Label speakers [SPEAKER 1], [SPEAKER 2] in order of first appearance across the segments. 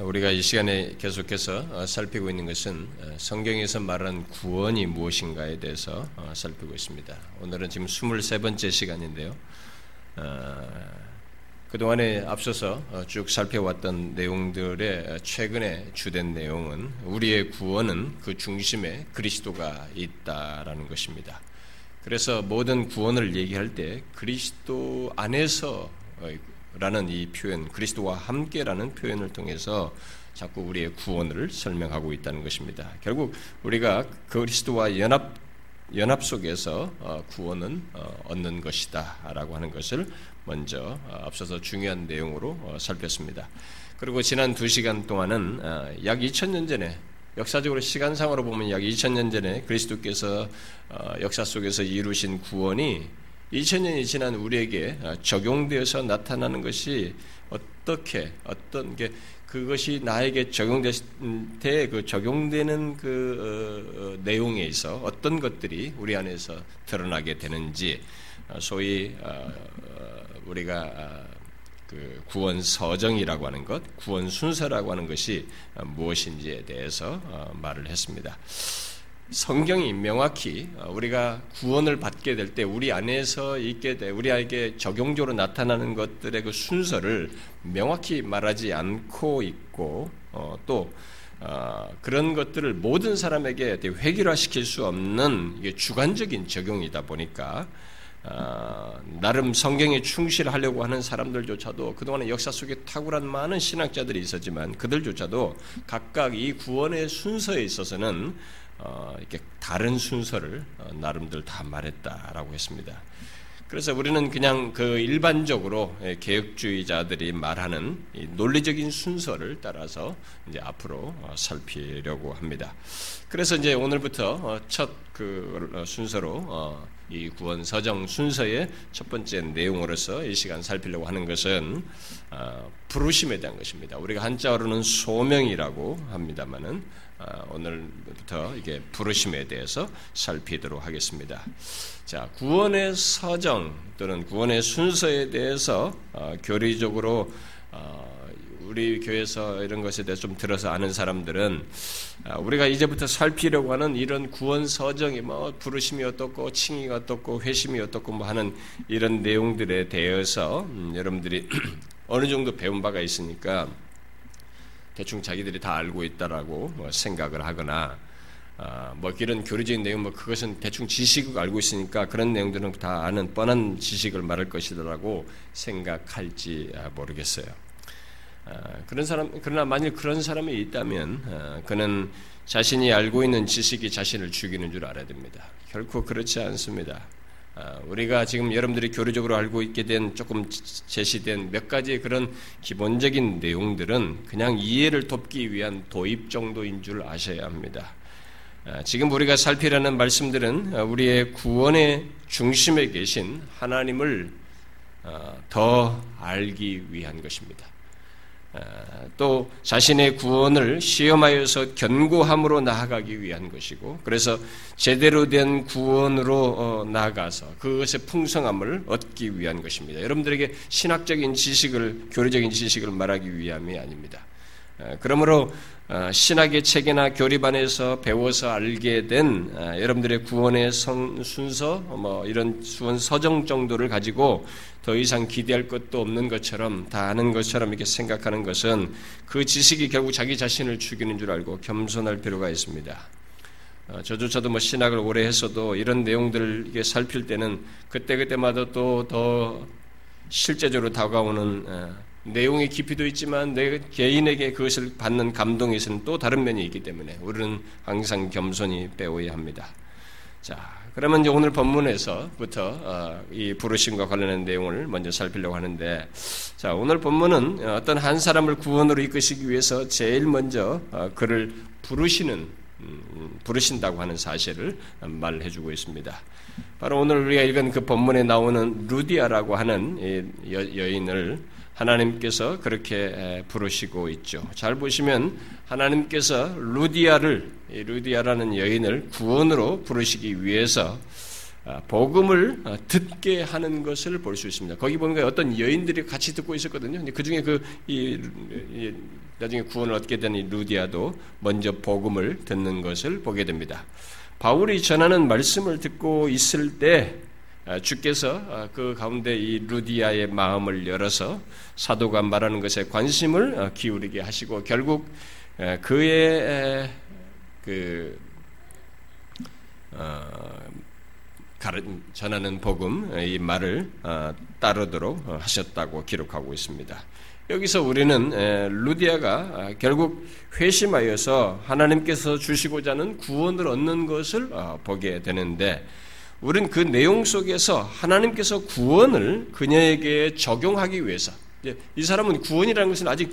[SPEAKER 1] 우리가 이 시간에 계속해서 어, 살피고 있는 것은 어, 성경에서 말하는 구원이 무엇인가에 대해서 어, 살피고 있습니다. 오늘은 지금 23번째 시간인데요. 그동안에 앞서서 쭉 살펴왔던 내용들의 최근에 주된 내용은 우리의 구원은 그 중심에 그리스도가 있다라는 것입니다. 그래서 모든 구원을 얘기할 때 그리스도 안에서 라는 이 표현, 그리스도와 함께라는 표현을 통해서 자꾸 우리의 구원을 설명하고 있다는 것입니다. 결국 우리가 그리스도와 연합 연합 속에서 어, 구원은 어, 얻는 것이다라고 하는 것을 먼저 어, 앞서서 중요한 내용으로 살폈습니다. 그리고 지난 두 시간 동안은 약 2000년 전에 역사적으로 시간상으로 보면 약 2000년 전에 그리스도께서 역사 속에서 이루신 구원이 2000년이 지난 우리에게 적용되어서 나타나는 것이 어떻게 어떤 게 그것이 나에게 적용될 때 그 적용되는 그 어, 어, 내용에 있어 어떤 것들이 우리 안에서 드러나게 되는지 어, 소위 우리가 그 구원 서정이라고 하는 것, 구원 순서라고 하는 것이 무엇인지에 대해서 말을 했습니다. 성경이 명확히 어, 우리가 구원을 받게 될 때 우리 안에서 있게 돼 우리에게 적용적으로 나타나는 것들의 그 순서를 명확히 말하지 않고 있고 어, 또 어, 그런 것들을 모든 사람에게 획일화시킬 수 없는 주관적인 적용이다 보니까 어, 나름 성경에 충실하려고 하는 사람들조차도 그동안의 역사 속에 탁월한 많은 신학자들이 있었지만 그들조차도 각각 이 구원의 순서에 있어서는 어, 이렇게 다른 순서를 어, 나름대로 다 말했다라고 했습니다. 그래서 우리는 그냥 그 일반적으로 예, 개혁주의자들이 말하는 논리적인 순서를 따라서 이제 앞으로 어, 살피려고 합니다. 그래서 이제 오늘부터 첫 그 순서로 이 구원 서정 순서의 첫 번째 내용으로서 이 시간 살피려고 하는 것은 부르심에 대한 것입니다. 우리가 한자어로는 소명이라고 합니다만은 아, 오늘부터 이게 부르심에 대해서 살피도록 하겠습니다. 자, 구원의 서정 또는 구원의 순서에 대해서 어, 교리적으로 어, 우리 교회에서 이런 것에 대해서 좀 들어서 아는 사람들은 아, 우리가 이제부터 살피려고 하는 이런 구원 서정이 뭐 부르심이 어떻고 칭의가 어떻고 회심이 어떻고 뭐 하는 이런 내용들에 대해서 음, 여러분들이 어느 정도 배운 바가 있으니까 대충 자기들이 다 알고 있다라고 뭐 생각을 하거나 아, 뭐 이런 교리적인 내용 뭐 그것은 대충 지식을 알고 있으니까 그런 내용들은 다 아는 뻔한 지식을 말할 것이더라고 생각할지 아, 모르겠어요. 아, 그런 사람 그러나 만일 그런 사람이 있다면 아, 그는 자신이 알고 있는 지식이 자신을 죽이는 줄 알아야 됩니다. 결코 그렇지 않습니다. 아, 우리가 지금 여러분들이 교류적으로 알고 있게 된 조금 제시된 몇 가지 그런 기본적인 내용들은 그냥 이해를 돕기 위한 도입 정도인 줄 아셔야 합니다. 아, 지금 우리가 살피려는 말씀들은 우리의 구원의 중심에 계신 하나님을 아, 더 알기 위한 것입니다. 또 자신의 구원을 시험하여서 견고함으로 나아가기 위한 것이고 그래서 제대로 된 구원으로 어, 나아가서 그것의 풍성함을 얻기 위한 것입니다. 여러분들에게 신학적인 지식을 교리적인 지식을 말하기 위함이 아닙니다. 그러므로 어, 신학의 책이나 교리반에서 배워서 알게 된 어, 여러분들의 구원의 순서, 뭐 이런 수원 서정 정도를 가지고 더 이상 기대할 것도 없는 것처럼 다 아는 것처럼 이렇게 생각하는 것은 그 지식이 결국 자기 자신을 죽이는 줄 알고 겸손할 필요가 있습니다. 어, 저조차도 뭐 신학을 오래 했어도 이런 내용들을 이게 살필 때는 그때 그때마다 또 더 실제적으로 다가오는 내용의 깊이도 있지만 내 개인에게 그것을 받는 감동에 있어는 또 다른 면이 있기 때문에 우리는 항상 겸손히 배워야 합니다. 자, 그러면 이제 오늘 본문에서부터 어, 이 부르심과 관련된 내용을 먼저 살피려고 하는데, 자, 오늘 본문은 어떤 한 사람을 구원으로 이끄시기 위해서 제일 먼저 어, 그를 부르시는, 음, 부르신다고 하는 사실을 말해주고 있습니다. 바로 오늘 우리가 읽은 그 본문에 나오는 루디아라고 하는 여인을 하나님께서 그렇게 부르시고 있죠. 잘 보시면 하나님께서 루디아를 루디아라는 여인을 구원으로 부르시기 위해서 아, 복음을 어, 듣게 하는 것을 볼 수 있습니다. 거기 보니까 어떤 여인들이 같이 듣고 있었거든요. 그 중에 그 이, 이 나중에 구원을 얻게 되는 루디아도 먼저 복음을 듣는 것을 보게 됩니다. 바울이 전하는 말씀을 듣고 있을 때 아, 주께서 아, 그 가운데 이 루디아의 마음을 열어서 사도가 말하는 것에 관심을 아, 기울이게 하시고 결국 그의 그 어, 전하는 복음 이 말을 따르도록 하셨다고 기록하고 있습니다. 여기서 우리는 루디아가 결국 회심하여서 하나님께서 주시고자 하는 구원을 얻는 것을 보게 되는데 우리는 그 내용 속에서 하나님께서 구원을 그녀에게 적용하기 위해서 이 사람은 구원이라는 것은 아직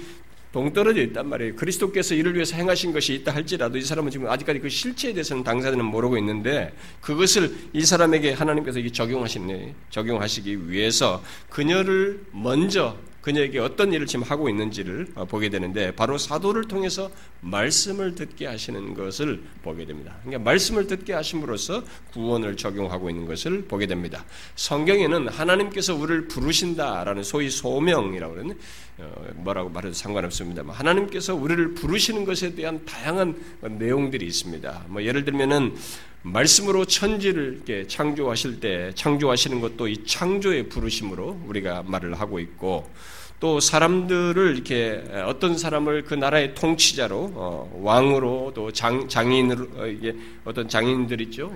[SPEAKER 1] 동떨어져 있단 말이에요. 그리스도께서 이를 위해서 행하신 것이 있다 할지라도 이 사람은 지금 아직까지 그 실체에 대해서는 당사자는 모르고 있는데 그것을 이 사람에게 하나님께서 적용하시네 적용하시기 위해서 그녀를 먼저 그녀에게 어떤 일을 지금 하고 있는지를 어, 보게 되는데 바로 사도를 통해서 말씀을 듣게 하시는 것을 보게 됩니다. 그러니까 말씀을 듣게 하심으로써 구원을 적용하고 있는 것을 보게 됩니다. 성경에는 하나님께서 우리를 부르신다라는 소위 소명이라고 그러는 어, 뭐라고 말해도 상관없습니다만 하나님께서 우리를 부르시는 것에 대한 다양한 내용들이 있습니다. 뭐 예를 들면은 말씀으로 천지를 이렇게 창조하실 때 창조하시는 것도 이 창조의 부르심으로 우리가 말을 하고 있고 또 사람들을 이렇게 어떤 사람을 그 나라의 통치자로 어, 왕으로 또 장, 장인으로 어, 이게 어떤 장인들 있죠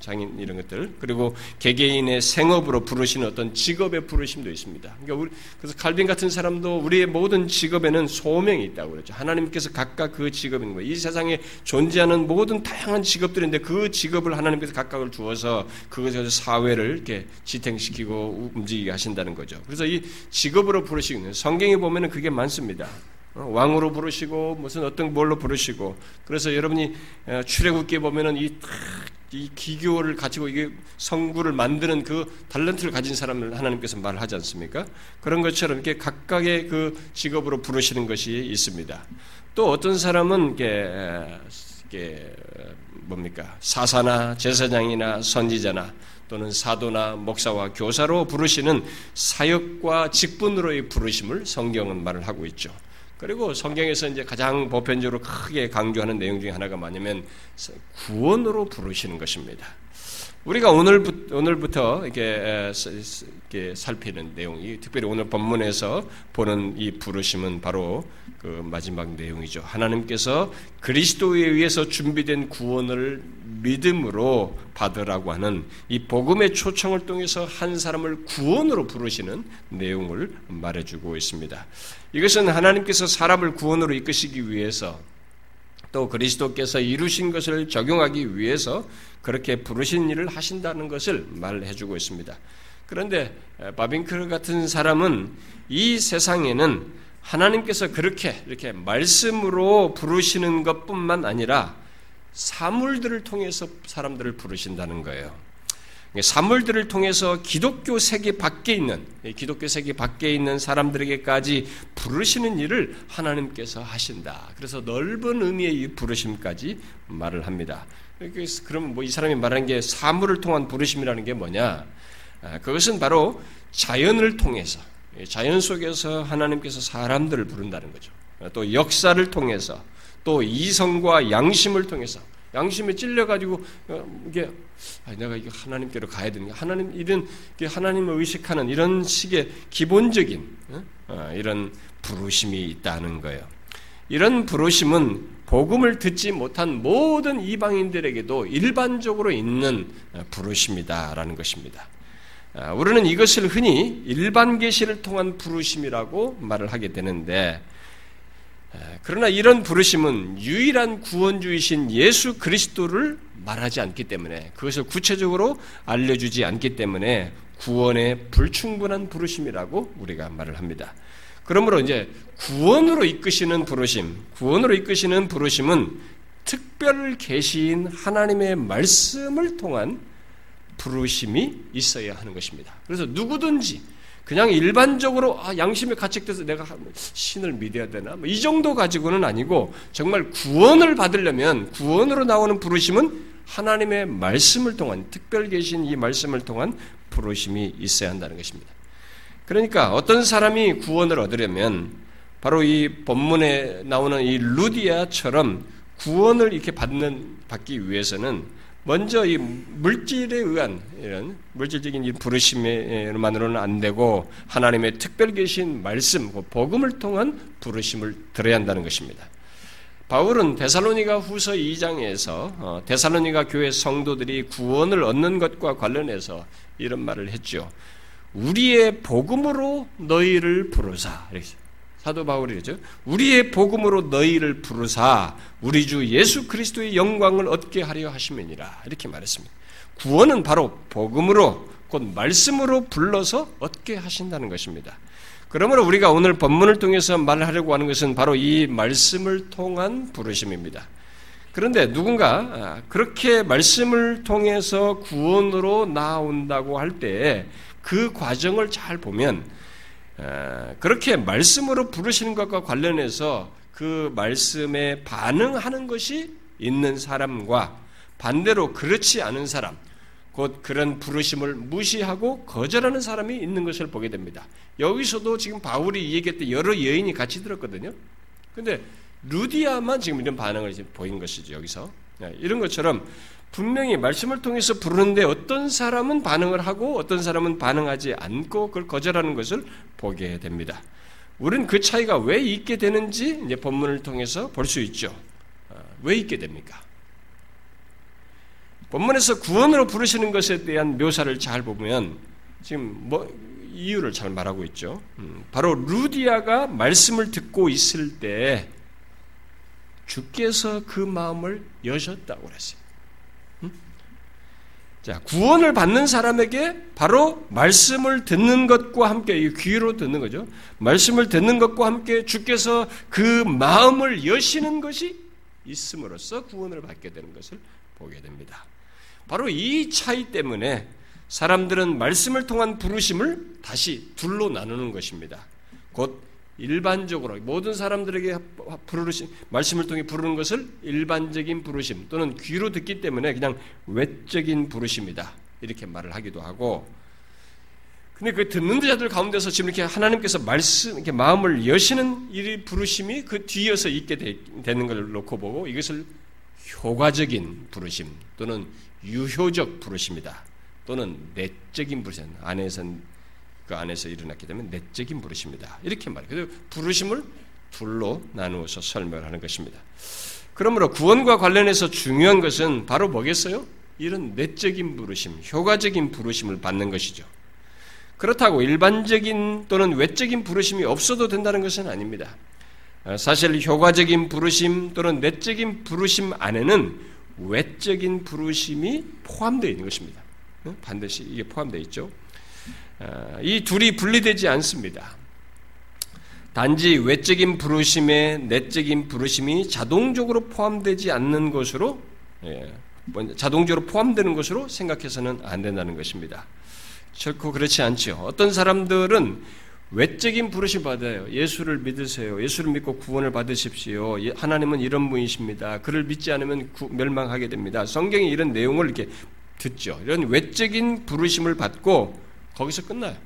[SPEAKER 1] 장인 이런 것들 그리고 개개인의 생업으로 부르시는 어떤 직업의 부르심도 있습니다. 그러니까 우리, 그래서 칼빈 같은 사람도 우리의 모든 직업에는 소명이 있다고 그랬죠. 하나님께서 각각 그 직업인 거예요. 이 세상에 존재하는 모든 다양한 직업들인데 그 직업을 하나님께서 각각을 주어서 그것에서 사회를 이렇게 지탱시키고 움직이게 하신다는 거죠. 그래서 이 직업으로 부르 부르시는 성경에 보면은 그게 많습니다. 어, 왕으로 부르시고 무슨 어떤 뭘로 부르시고 그래서 여러분이 어, 출애굽기에 보면은 이, 이 기교를 가지고 이게 성구를 만드는 그 달란트를 가진 사람을 하나님께서 말을 하지 않습니까? 그런 것처럼 이렇게 각각의 그 직업으로 부르시는 것이 있습니다. 또 어떤 사람은 이게, 이게 뭡니까 사사나 제사장이나 선지자나 또는 사도나 목사와 교사로 부르시는 사역과 직분으로의 부르심을 성경은 말을 하고 있죠. 그리고 성경에서 이제 가장 보편적으로 크게 강조하는 내용 중에 하나가 뭐냐면 구원으로 부르시는 것입니다. 우리가 오늘부터, 오늘부터 이렇게, 살피는 내용이 특별히 오늘 본문에서 보는 이 부르심은 바로 그 마지막 내용이죠. 하나님께서 그리스도에 의해서 준비된 구원을 믿음으로 받으라고 하는 이 복음의 초청을 통해서 한 사람을 구원으로 부르시는 내용을 말해주고 있습니다. 이것은 하나님께서 사람을 구원으로 이끄시기 위해서 또 그리스도께서 이루신 것을 적용하기 위해서 그렇게 부르신 일을 하신다는 것을 말해주고 있습니다. 그런데 바빙크 같은 사람은 이 세상에는 하나님께서 그렇게 이렇게 말씀으로 부르시는 것뿐만 아니라 사물들을 통해서 사람들을 부르신다는 거예요. 사물들을 통해서 기독교 세계 밖에 있는 기독교 세계 밖에 있는 사람들에게까지 부르시는 일을 하나님께서 하신다. 그래서 넓은 의미의 이 부르심까지 말을 합니다. 그럼 뭐 이 사람이 말하는 게 사물을 통한 부르심이라는 게 뭐냐? 아, 그것은 바로 자연을 통해서 자연 속에서 하나님께서 사람들을 부른다는 거죠. 또 역사를 통해서 또 이성과 양심을 통해서 양심에 찔려가지고 어, 이게 아, 내가 이게 하나님께로 가야 되는 하나님 이런 하나님을 의식하는 이런 식의 기본적인 어? 어, 이런 부르심이 있다는 거예요. 이런 부르심은 복음을 듣지 못한 모든 이방인들에게도 일반적으로 있는 부르심이다라는 것입니다. 우리는 이것을 흔히 일반 계시를 통한 부르심이라고 말을 하게 되는데 그러나 이런 부르심은 유일한 구원주이신 예수 그리스도를 말하지 않기 때문에 그것을 구체적으로 알려주지 않기 때문에 구원의 불충분한 부르심이라고 우리가 말을 합니다. 그러므로 이제 구원으로 이끄시는 부르심, 구원으로 이끄시는 부르심은 특별 계시인 하나님의 말씀을 통한 부르심이 있어야 하는 것입니다. 그래서 누구든지 그냥 일반적으로 아, 양심에 가책돼서 내가 신을 믿어야 되나? 뭐 이 정도 가지고는 아니고 정말 구원을 받으려면 구원으로 나오는 부르심은 하나님의 말씀을 통한 특별 계신 이 말씀을 통한 부르심이 있어야 한다는 것입니다. 그러니까 어떤 사람이 구원을 얻으려면 바로 이 본문에 나오는 이 루디아처럼 구원을 이렇게 받는 받기 위해서는 먼저 이 물질에 의한 이런 물질적인 이 부르심만으로는 안 되고 하나님의 특별 계신 말씀, 그 복음을 통한 부르심을 들어야 한다는 것입니다. 바울은 데살로니가 후서 2장에서 어, 데살로니가 교회 성도들이 구원을 얻는 것과 관련해서 이런 말을 했죠. 우리의 복음으로 너희를 부르사. 사도 바울이 그죠? 우리의 복음으로 너희를 부르사 우리 주 예수 그리스도의 영광을 얻게 하려 하시면이라 이렇게 말했습니다. 구원은 바로 복음으로 곧 말씀으로 불러서 얻게 하신다는 것입니다. 그러므로 우리가 오늘 본문을 통해서 말하려고 하는 것은 바로 이 말씀을 통한 부르심입니다. 그런데 누군가 아, 그렇게 말씀을 통해서 구원으로 나온다고 할 때 그 과정을 잘 보면 그렇게 말씀으로 부르시는 것과 관련해서 그 말씀에 반응하는 것이 있는 사람과 반대로 그렇지 않은 사람, 곧 그런 부르심을 무시하고 거절하는 사람이 있는 것을 보게 됩니다. 여기서도 지금 바울이 얘기했던 여러 여인이 같이 들었거든요. 근데 루디아만 지금 이런 반응을 보인 것이죠, 여기서. 네, 이런 것처럼 분명히 말씀을 통해서 부르는데 어떤 사람은 반응을 하고 어떤 사람은 반응하지 않고 그걸 거절하는 것을 보게 됩니다. 우리는 그 차이가 왜 있게 되는지 이제 본문을 통해서 볼 수 있죠. 어, 왜 있게 됩니까? 본문에서 구원으로 부르시는 것에 대한 묘사를 잘 보면 지금 뭐 이유를 잘 말하고 있죠. 음, 바로 루디아가 말씀을 듣고 있을 때 주께서 그 마음을 여셨다고 그랬어요. 자, 구원을 받는 사람에게 바로 말씀을 듣는 것과 함께, 귀로 듣는 거죠. 말씀을 듣는 것과 함께 주께서 그 마음을 여시는 것이 있음으로써 구원을 받게 되는 것을 보게 됩니다. 바로 이 차이 때문에 사람들은 말씀을 통한 부르심을 다시 둘로 나누는 것입니다. 곧 일반적으로 모든 사람들에게 부르신 말씀을 통해 부르는 것을 일반적인 부르심 또는 귀로 듣기 때문에 그냥 외적인 부르심이다. 이렇게 말을 하기도 하고. 근데 그 듣는 자들 가운데서 지금 이렇게 하나님께서 말씀 이렇게 마음을 여시는 이 부르심이 그 뒤에서 있게 되는 걸 놓고 보고 이것을 효과적인 부르심 또는 유효적 부르심이다 또는 내적인 부르심 안에선 그 안에서 일어났기 때문에 내적인 부르심이다. 이렇게 말해요. 그래서 부르심을 둘로 나누어서 설명하는 것입니다. 그러므로 구원과 관련해서 중요한 것은 바로 뭐겠어요? 이런 내적인 부르심, 효과적인 부르심을 받는 것이죠. 그렇다고 일반적인 또는 외적인 부르심이 없어도 된다는 것은 아닙니다. 사실 효과적인 부르심 또는 내적인 부르심 안에는 외적인 부르심이 포함되어 있는 것입니다. 반드시 이게 포함되어 있죠. 어, 이 둘이 분리되지 않습니다. 단지 외적인 부르심에 내적인 부르심이 자동적으로 포함되지 않는 것으로 예, 자동적으로 포함되는 것으로 생각해서는 안 된다는 것입니다. 결코 그렇지 않죠. 어떤 사람들은 외적인 부르심 받아요. 예수를 믿으세요. 예수를 믿고 구원을 받으십시오. 예, 하나님은 이런 분이십니다. 그를 믿지 않으면 구, 멸망하게 됩니다. 성경이 이런 내용을 이렇게 듣죠. 이런 외적인 부르심을 받고 거기서 끝나요.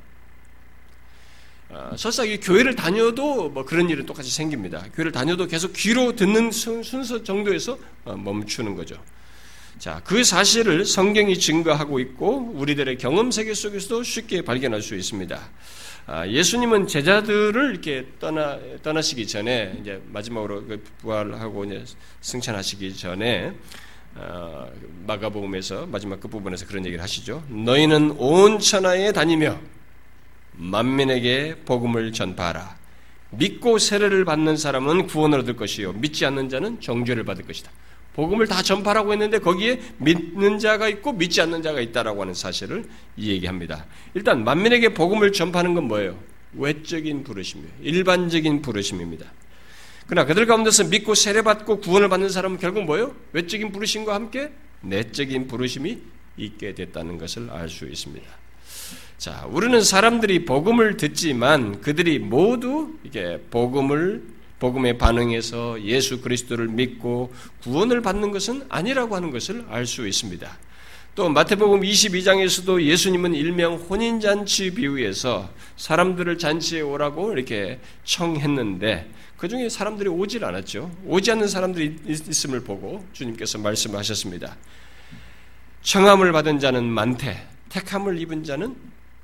[SPEAKER 1] 어, 설사 이 교회를 다녀도 뭐 그런 일은 똑같이 생깁니다. 교회를 다녀도 계속 귀로 듣는 순서 정도에서 어, 멈추는 거죠. 자, 그 사실을 성경이 증거하고 있고 우리들의 경험 세계 속에서도 쉽게 발견할 수 있습니다. 아, 예수님은 제자들을 이렇게 떠나 떠나시기 전에 이제 마지막으로 그 부활하고 이제 승천하시기 전에 어, 마가복음에서 마지막 그 부분에서 그런 얘기를 하시죠. 너희는 온 천하에 다니며 만민에게 복음을 전파하라. 믿고 세례를 받는 사람은 구원을 얻을 것이요 믿지 않는 자는 정죄를 받을 것이다. 복음을 다 전파라고 했는데 거기에 믿는 자가 있고 믿지 않는 자가 있다라고 하는 사실을 얘기합니다. 일단 만민에게 복음을 전파하는 건 뭐예요? 외적인 부르심이에요. 일반적인 부르심입니다. 그러나 그들 가운데서 믿고 세례받고 구원을 받는 사람은 결국 뭐예요? 외적인 부르심과 함께 내적인 부르심이 있게 됐다는 것을 알 수 있습니다. 자, 우리는 사람들이 복음을 듣지만 그들이 모두 이게 복음을 복음에 반응해서 예수 그리스도를 믿고 구원을 받는 것은 아니라고 하는 것을 알 수 있습니다. 또 마태복음 22장에서도 예수님은 일명 혼인잔치 비유에서 사람들을 잔치에 오라고 이렇게 청했는데 그 중에 사람들이 오질 않았죠. 오지 않는 사람들이 있음을 보고 주님께서 말씀하셨습니다. 청함을 받은 자는 많되 택함을 입은 자는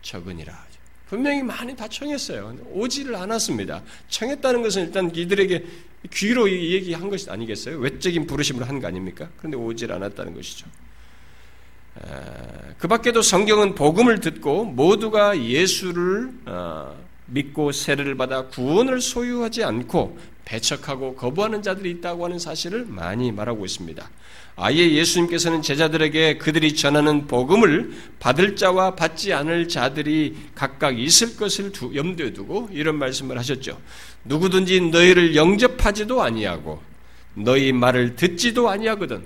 [SPEAKER 1] 적으니라. 분명히 많이 다 청했어요. 오지를 않았습니다. 청했다는 것은 일단 이들에게 귀로 얘기한 것이 아니겠어요? 외적인 부르심으로 한 거 아닙니까? 그런데 오질 않았다는 것이죠. 그 밖에도 성경은 복음을 듣고 모두가 예수를 어, 믿고 세례를 받아 구원을 소유하지 않고 배척하고 거부하는 자들이 있다고 하는 사실을 많이 말하고 있습니다. 아예 예수님께서는 제자들에게 그들이 전하는 복음을 받을 자와 받지 않을 자들이 각각 있을 것을 염두에 두고 이런 말씀을 하셨죠. 누구든지 너희를 영접하지도 아니하고 너희 말을 듣지도 아니하거든.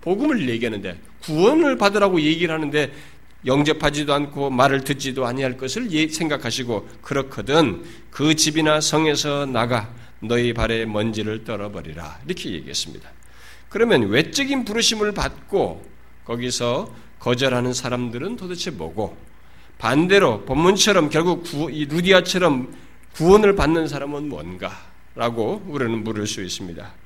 [SPEAKER 1] 복음을 얘기하는데 구원을 받으라고 얘기를 하는데 영접하지도 않고 말을 듣지도 아니할 것을 예, 생각하시고 그렇거든 그 집이나 성에서 나가 너희 발에 먼지를 떨어버리라 이렇게 얘기했습니다. 그러면 외적인 부르심을 받고 거기서 거절하는 사람들은 도대체 뭐고 반대로 본문처럼 결국 구, 이 루디아처럼 구원을 받는 사람은 뭔가라고 우리는 물을 수 있습니다.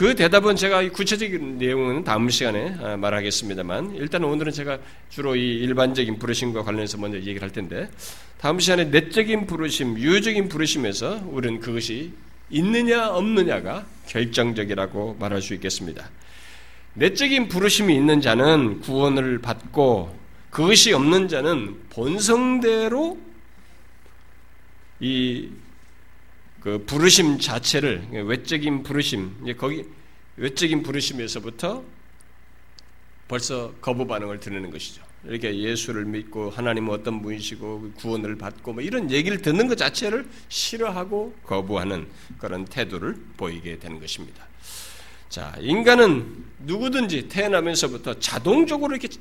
[SPEAKER 1] 그 대답은 제가 구체적인 내용은 다음 시간에 아, 말하겠습니다만 일단 오늘은 제가 주로 이 일반적인 부르심과 관련해서 먼저 얘기를 할 텐데 다음 시간에 내적인 부르심, 유효적인 부르심에서 우리는 그것이 있느냐 없느냐가 결정적이라고 말할 수 있겠습니다. 내적인 부르심이 있는 자는 구원을 받고 그것이 없는 자는 본성대로 이 그 부르심 자체를 외적인 부르심 거기 외적인 부르심에서부터 벌써 거부 반응을 드리는 것이죠. 이렇게 예수를 믿고 하나님은 어떤 분이시고 구원을 받고 뭐 이런 얘기를 듣는 것 자체를 싫어하고 거부하는 그런 태도를 보이게 되는 것입니다. 자, 인간은 누구든지 태어나면서부터 자동적으로 이렇게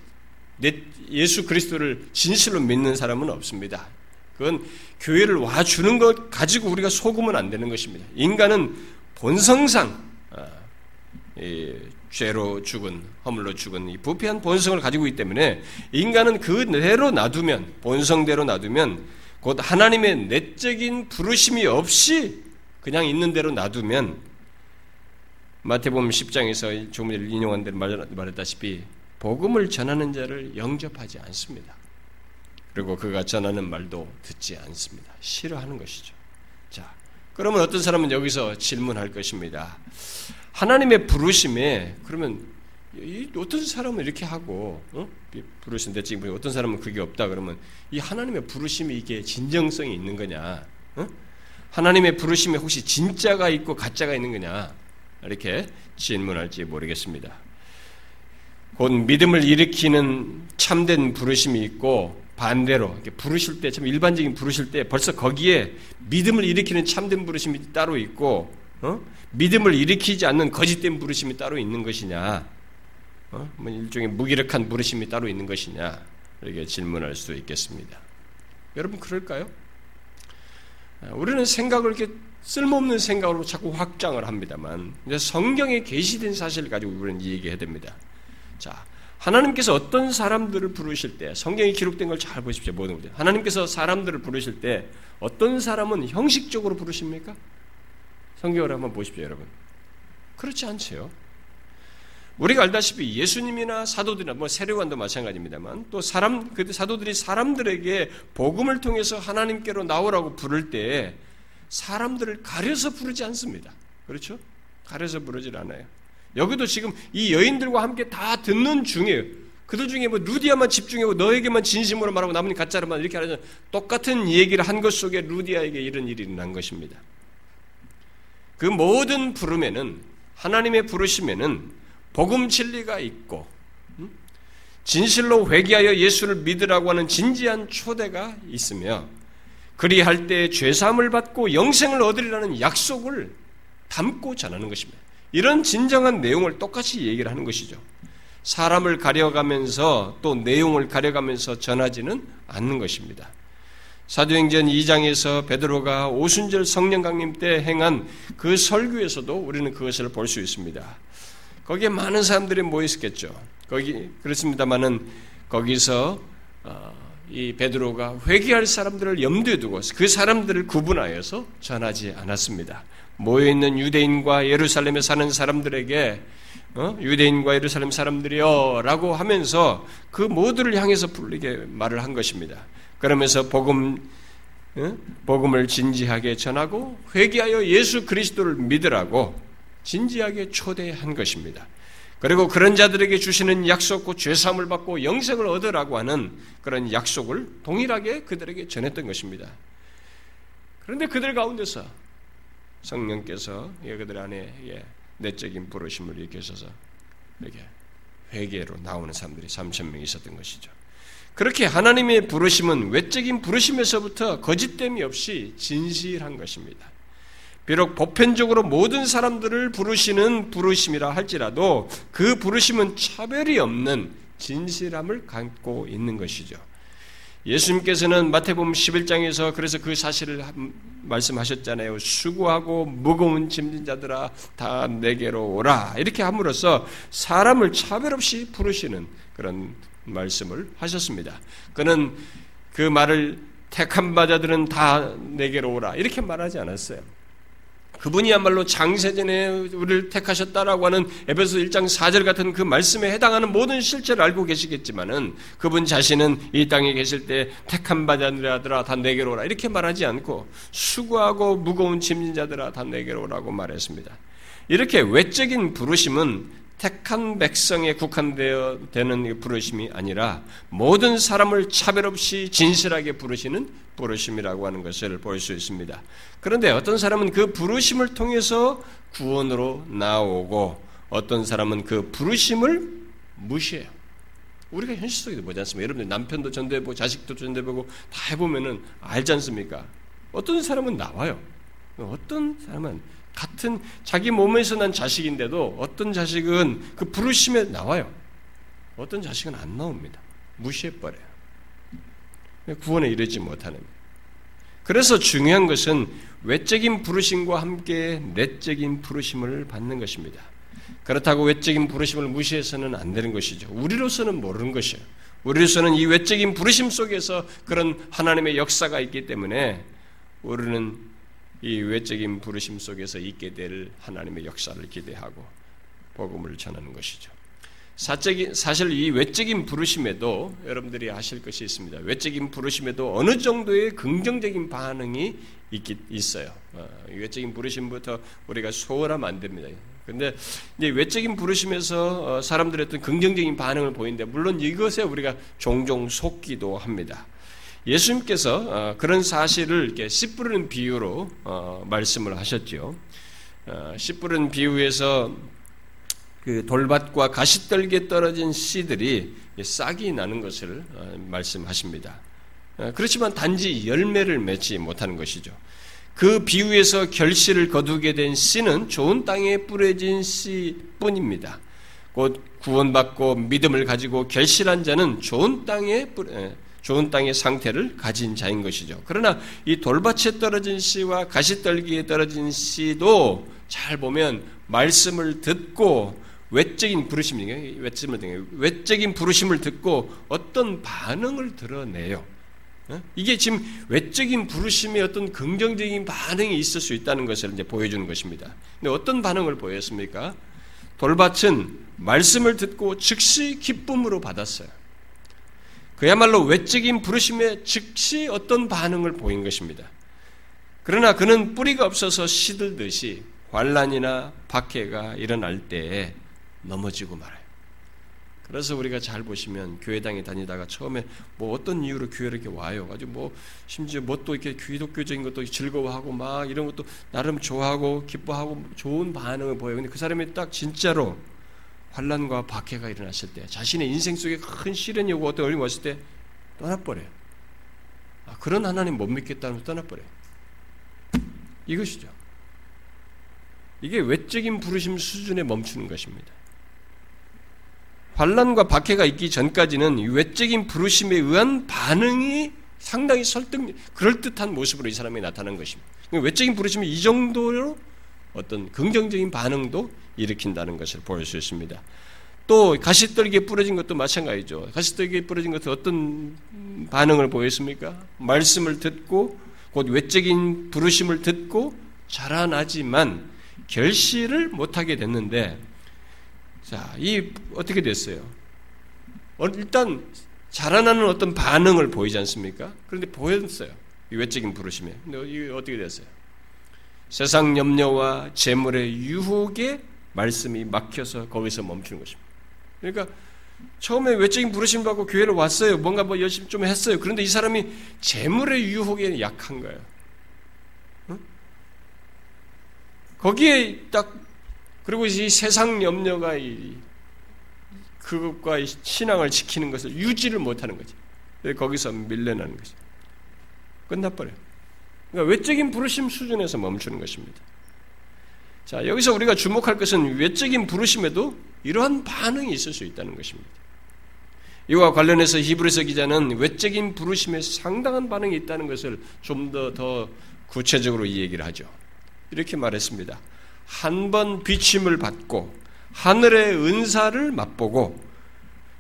[SPEAKER 1] 예수 그리스도를 진실로 믿는 사람은 없습니다. 그건 교회를 와주는 것 가지고 우리가 속으면 안 되는 것입니다. 인간은 본성상 아, 죄로 죽은 허물로 죽은 이 부패한 본성을 가지고 있기 때문에 인간은 그대로 놔두면 본성대로 놔두면 곧 하나님의 내적인 부르심이 없이 그냥 있는 대로 놔두면 마태복음 10장에서 조금 전에 인용한 대로 말했다시피 복음을 전하는 자를 영접하지 않습니다. 그리고 그가 전하는 말도 듣지 않습니다. 싫어하는 것이죠. 자, 그러면 어떤 사람은 여기서 질문할 것입니다. 하나님의 부르심에 그러면 어떤 사람은 이렇게 하고 어? 부르신데 지금 어떤 사람은 그게 없다 그러면 이 하나님의 부르심이 이게 진정성이 있는 거냐? 어? 하나님의 부르심에 혹시 진짜가 있고 가짜가 있는 거냐? 이렇게 질문할지 모르겠습니다. 곧 믿음을 일으키는 참된 부르심이 있고 반대로 부르실 때 참 일반적인 부르실 때 벌써 거기에 믿음을 일으키는 참된 부르심이 따로 있고 어? 믿음을 일으키지 않는 거짓된 부르심이 따로 있는 것이냐? 어? 뭐 일종의 무기력한 부르심이 따로 있는 것이냐? 이렇게 질문할 수 있겠습니다. 여러분 그럴까요? 아, 우리는 생각을 이렇게 쓸모없는 생각으로 자꾸 확장을 합니다만 성경에 계시된 사실을 가지고 우리는 얘기해야 됩니다. 자, 하나님께서 어떤 사람들을 부르실 때 성경에 기록된 걸 잘 보십시오. 모든 분들. 하나님께서 사람들을 부르실 때 어떤 사람은 형식적으로 부르십니까? 성경을 한번 보십시오, 여러분. 그렇지 않죠. 우리가 알다시피 예수님이나 사도들이나 뭐 세례관도 마찬가지입니다만 또 사람 그 사도들이 사람들에게 복음을 통해서 하나님께로 나오라고 부를 때 사람들을 가려서 부르지 않습니다. 그렇죠? 가려서 부르질 않아요. 여기도 지금 이 여인들과 함께 다 듣는 중에 그들 중에 뭐 루디아만 집중하고 너에게만 진심으로 말하고 나머지 가짜로만 이렇게 하는 똑같은 얘기를 한 것 속에 루디아에게 이런 일이 일어난 것입니다. 그 모든 부름에는 하나님의 부르심에는 복음 진리가 있고 음? 진실로 회개하여 예수를 믿으라고 하는 진지한 초대가 있으며 그리할 때 죄 사함을 받고 영생을 얻으리라는 약속을 담고 전하는 것입니다. 이런 진정한 내용을 똑같이 얘기를 하는 것이죠. 사람을 가려가면서 또 내용을 가려가면서 전하지는 않는 것입니다. 사도행전 2장에서 베드로가 오순절 성령 강림 때 행한 그 설교에서도 우리는 그것을 볼 수 있습니다. 거기에 많은 사람들이 모여 있었겠죠. 거기 그렇습니다만은 거기서 어, 이 베드로가 회개할 사람들을 염두에 두고 그 사람들을 구분하여서 전하지 않았습니다. 모여 있는 유대인과 예루살렘에 사는 사람들에게 어? 유대인과 예루살렘 사람들이여라고 하면서 그 모두를 향해서 불리게 말을 한 것입니다. 그러면서 복음 어? 복음을 진지하게 전하고 회개하여 예수 그리스도를 믿으라고 진지하게 초대한 것입니다. 그리고 그런 자들에게 주시는 약속, 곧 죄사함을 받고 영생을 얻으라고 하는 그런 약속을 동일하게 그들에게 전했던 것입니다. 그런데 그들 가운데서 성령께서 그들 안에 내적인 부르심을 일으켜서 이렇게 회개로 나오는 사람들이 3천 명 있었던 것이죠. 그렇게 하나님의 부르심은 외적인 부르심에서부터 거짓됨이 없이 진실한 것입니다. 비록 보편적으로 모든 사람들을 부르시는 부르심이라 할지라도 그 부르심은 차별이 없는 진실함을 갖고 있는 것이죠. 예수님께서는 마태복음 11장에서 그래서 그 사실을 말씀하셨잖아요. 수고하고 무거운 짐진 자들아 다 내게로 오라. 이렇게 함으로써 사람을 차별 없이 부르시는 그런 말씀을 하셨습니다. 그는 그 말을 택한 바자들은 다 내게로 오라. 이렇게 말하지 않았어요. 그분이야말로 장세전에 우리를 택하셨다라고 하는 에베소 1장 4절 같은 그 말씀에 해당하는 모든 실체를 알고 계시겠지만은 그분 자신은 이 땅에 계실 때 택한 바자들아 다 내게로 오라 이렇게 말하지 않고 수고하고 무거운 짐진 자들아 다 내게로 오라고 말했습니다. 이렇게 외적인 부르심은 택한 백성에 국한되어 되는 부르심이 아니라 모든 사람을 차별 없이 진실하게 부르시는 부르심이라고 하는 것을 볼 수 있습니다. 그런데 어떤 사람은 그 부르심을 통해서 구원으로 나오고 어떤 사람은 그 부르심을 무시해요. 우리가 현실 속에도 보지 않습니까? 여러분들 남편도 전대보고 자식도 전대보고 다 해보면은 알지 않습니까? 어떤 사람은 나와요. 어떤 사람은 같은 자기 몸에서 난 자식인데도 어떤 자식은 그 부르심에 나와요. 어떤 자식은 안 나옵니다. 무시해버려요. 구원에 이르지 못하는. 그래서 중요한 것은 외적인 부르심과 함께 내적인 부르심을 받는 것입니다. 그렇다고 외적인 부르심을 무시해서는 안 되는 것이죠. 우리로서는 모르는 것이에요. 우리로서는 이 외적인 부르심 속에서 그런 하나님의 역사가 있기 때문에 우리는 이 외적인 부르심 속에서 있게 될 하나님의 역사를 기대하고 복음을 전하는 것이죠. 사적인, 사실 이 외적인 부르심에도 여러분들이 아실 것이 있습니다. 외적인 부르심에도 어느 정도의 긍정적인 반응이 있기, 있어요. 어, 외적인 부르심부터 우리가 소홀하면 안 됩니다. 근데 이제 외적인 부르심에서 어, 사람들의 어떤 긍정적인 반응을 보이는데 물론 이것에 우리가 종종 속기도 합니다. 예수님께서 어, 그런 사실을 이렇게 씨 뿌리는 비유로 어, 말씀을 하셨죠. 어, 씨 뿌리는 비유에서 그 돌밭과 가시떨기에 떨어진 씨들이 싹이 나는 것을 어, 말씀하십니다. 어, 그렇지만 단지 열매를 맺지 못하는 것이죠. 그 비유에서 결실을 거두게 된 씨는 좋은 땅에 뿌려진 씨뿐입니다. 곧 구원받고 믿음을 가지고 결실한 자는 좋은 땅에 뿌려, 좋은 땅의 상태를 가진 자인 것이죠. 그러나 이 돌밭에 떨어진 씨와 가시떨기에 떨어진 씨도 잘 보면 말씀을 듣고 외적인 부르심이 외적인 외적인 부르심을 듣고 어떤 반응을 드러내요. 어? 이게 지금 외적인 부르심에 어떤 긍정적인 반응이 있을 수 있다는 것을 이제 보여주는 것입니다. 근데 어떤 반응을 보였습니까? 돌밭은 말씀을 듣고 즉시 기쁨으로 받았어요. 그야말로 외적인 부르심에 즉시 어떤 반응을 보인 것입니다. 그러나 그는 뿌리가 없어서 시들듯이 환란이나 박해가 일어날 때에 넘어지고 말아요. 그래서 우리가 잘 보시면 교회당에 다니다가 처음에 뭐 어떤 이유로 교회를 이렇게 와요. 가지고 뭐 심지어 뭐 또 이렇게 기독교적인 것도 즐거워하고 막 이런 것도 나름 좋아하고 기뻐하고 좋은 반응을 보여요. 근데 그 사람이 딱 진짜로 환란과 박해가 일어났을 때 자신의 인생 속에 큰 시련이 오고 어떤 어려움이 왔을 때 떠나버려요. 아, 그런 하나님 못 믿겠다는 떠나버려요. 이것이죠. 이게 외적인 부르심 수준에 멈추는 것입니다. 환란과 박해가 있기 전까지는 외적인 부르심에 의한 반응이 상당히 설득, 그럴듯한 모습으로 이 사람이 나타난 것입니다. 그러니까 외적인 부르심이 이 정도로 어떤 긍정적인 반응도 일으킨다는 것을 볼 수 있습니다. 또 가시떨기에 부러진 것도 마찬가지죠. 가시떨기에 부러진 것도 어떤 반응을 보였습니까? 말씀을 듣고 곧 외적인 부르심을 듣고 자라나지만 결실을 못하게 됐는데 자, 이 어떻게 됐어요? 어, 일단 자라나는 어떤 반응을 보이지 않습니까? 그런데 보였어요. 이 외적인 부르심에. 근데 이게 어떻게 됐어요? 세상 염려와 재물의 유혹에 말씀이 막혀서 거기서 멈추는 것입니다. 그러니까 처음에 외적인 부르심 받고 교회를 왔어요. 뭔가 뭐 열심히 좀 했어요. 그런데 이 사람이 재물의 유혹에 약한 거예요. 응? 거기에 딱 그리고 이 세상 염려가 이 그것과 신앙을 지키는 것을 유지를 못하는 거지. 거기서 밀려나는 거지. 끝나버려요. 그러니까 외적인 부르심 수준에서 멈추는 것입니다. 자, 여기서 우리가 주목할 것은 외적인 부르심에도 이러한 반응이 있을 수 있다는 것입니다. 이와 관련해서 히브리서 기자는 외적인 부르심에 상당한 반응이 있다는 것을 좀더더 구체적으로 이 얘기를 하죠. 이렇게 말했습니다. 한 번 비침을 받고 하늘의 은사를 맛보고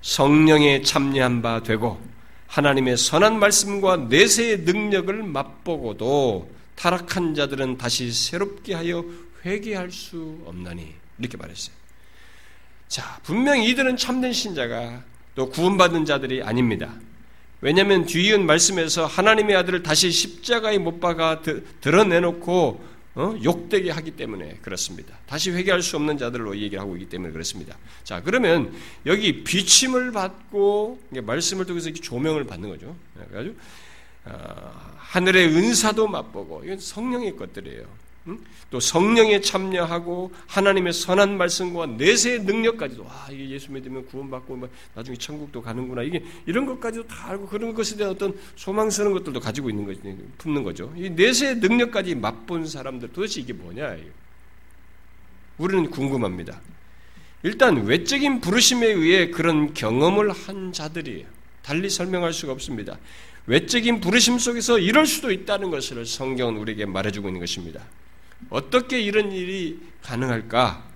[SPEAKER 1] 성령에 참여한 바 되고 하나님의 선한 말씀과 내세의 능력을 맛보고도 타락한 자들은 다시 새롭게 하여 회개할 수 없나니 이렇게 말했어요. 자, 분명히 이들은 참된 신자가 또 구원받은 자들이 아닙니다. 왜냐하면 뒤이은 말씀에서 하나님의 아들을 다시 십자가에 못 박아 드러내놓고 어? 욕되게 하기 때문에 그렇습니다. 다시 회개할 수 없는 자들로 얘기를 하고 있기 때문에 그렇습니다. 자, 그러면 여기 비침을 받고 말씀을 통해서 조명을 받는 거죠. 그래가지고 어, 하늘의 은사도 맛보고 이건 성령의 것들이에요. 또 성령에 참여하고 하나님의 선한 말씀과 내세의 능력까지도 와 이게 예수 믿으면 구원받고 뭐 나중에 천국도 가는구나 이게 이런 것까지도 다 알고 그런 것에 대한 어떤 소망스러운 것들도 가지고 있는 거지 품는 거죠. 이 내세의 능력까지 맛본 사람들 도대체 이게 뭐냐? 우리는 궁금합니다. 일단 외적인 부르심에 의해 그런 경험을 한 자들이에요. 달리 설명할 수가 없습니다. 외적인 부르심 속에서 이럴 수도 있다는 것을 성경은 우리에게 말해주고 있는 것입니다. 어떻게 이런 일이 가능할까?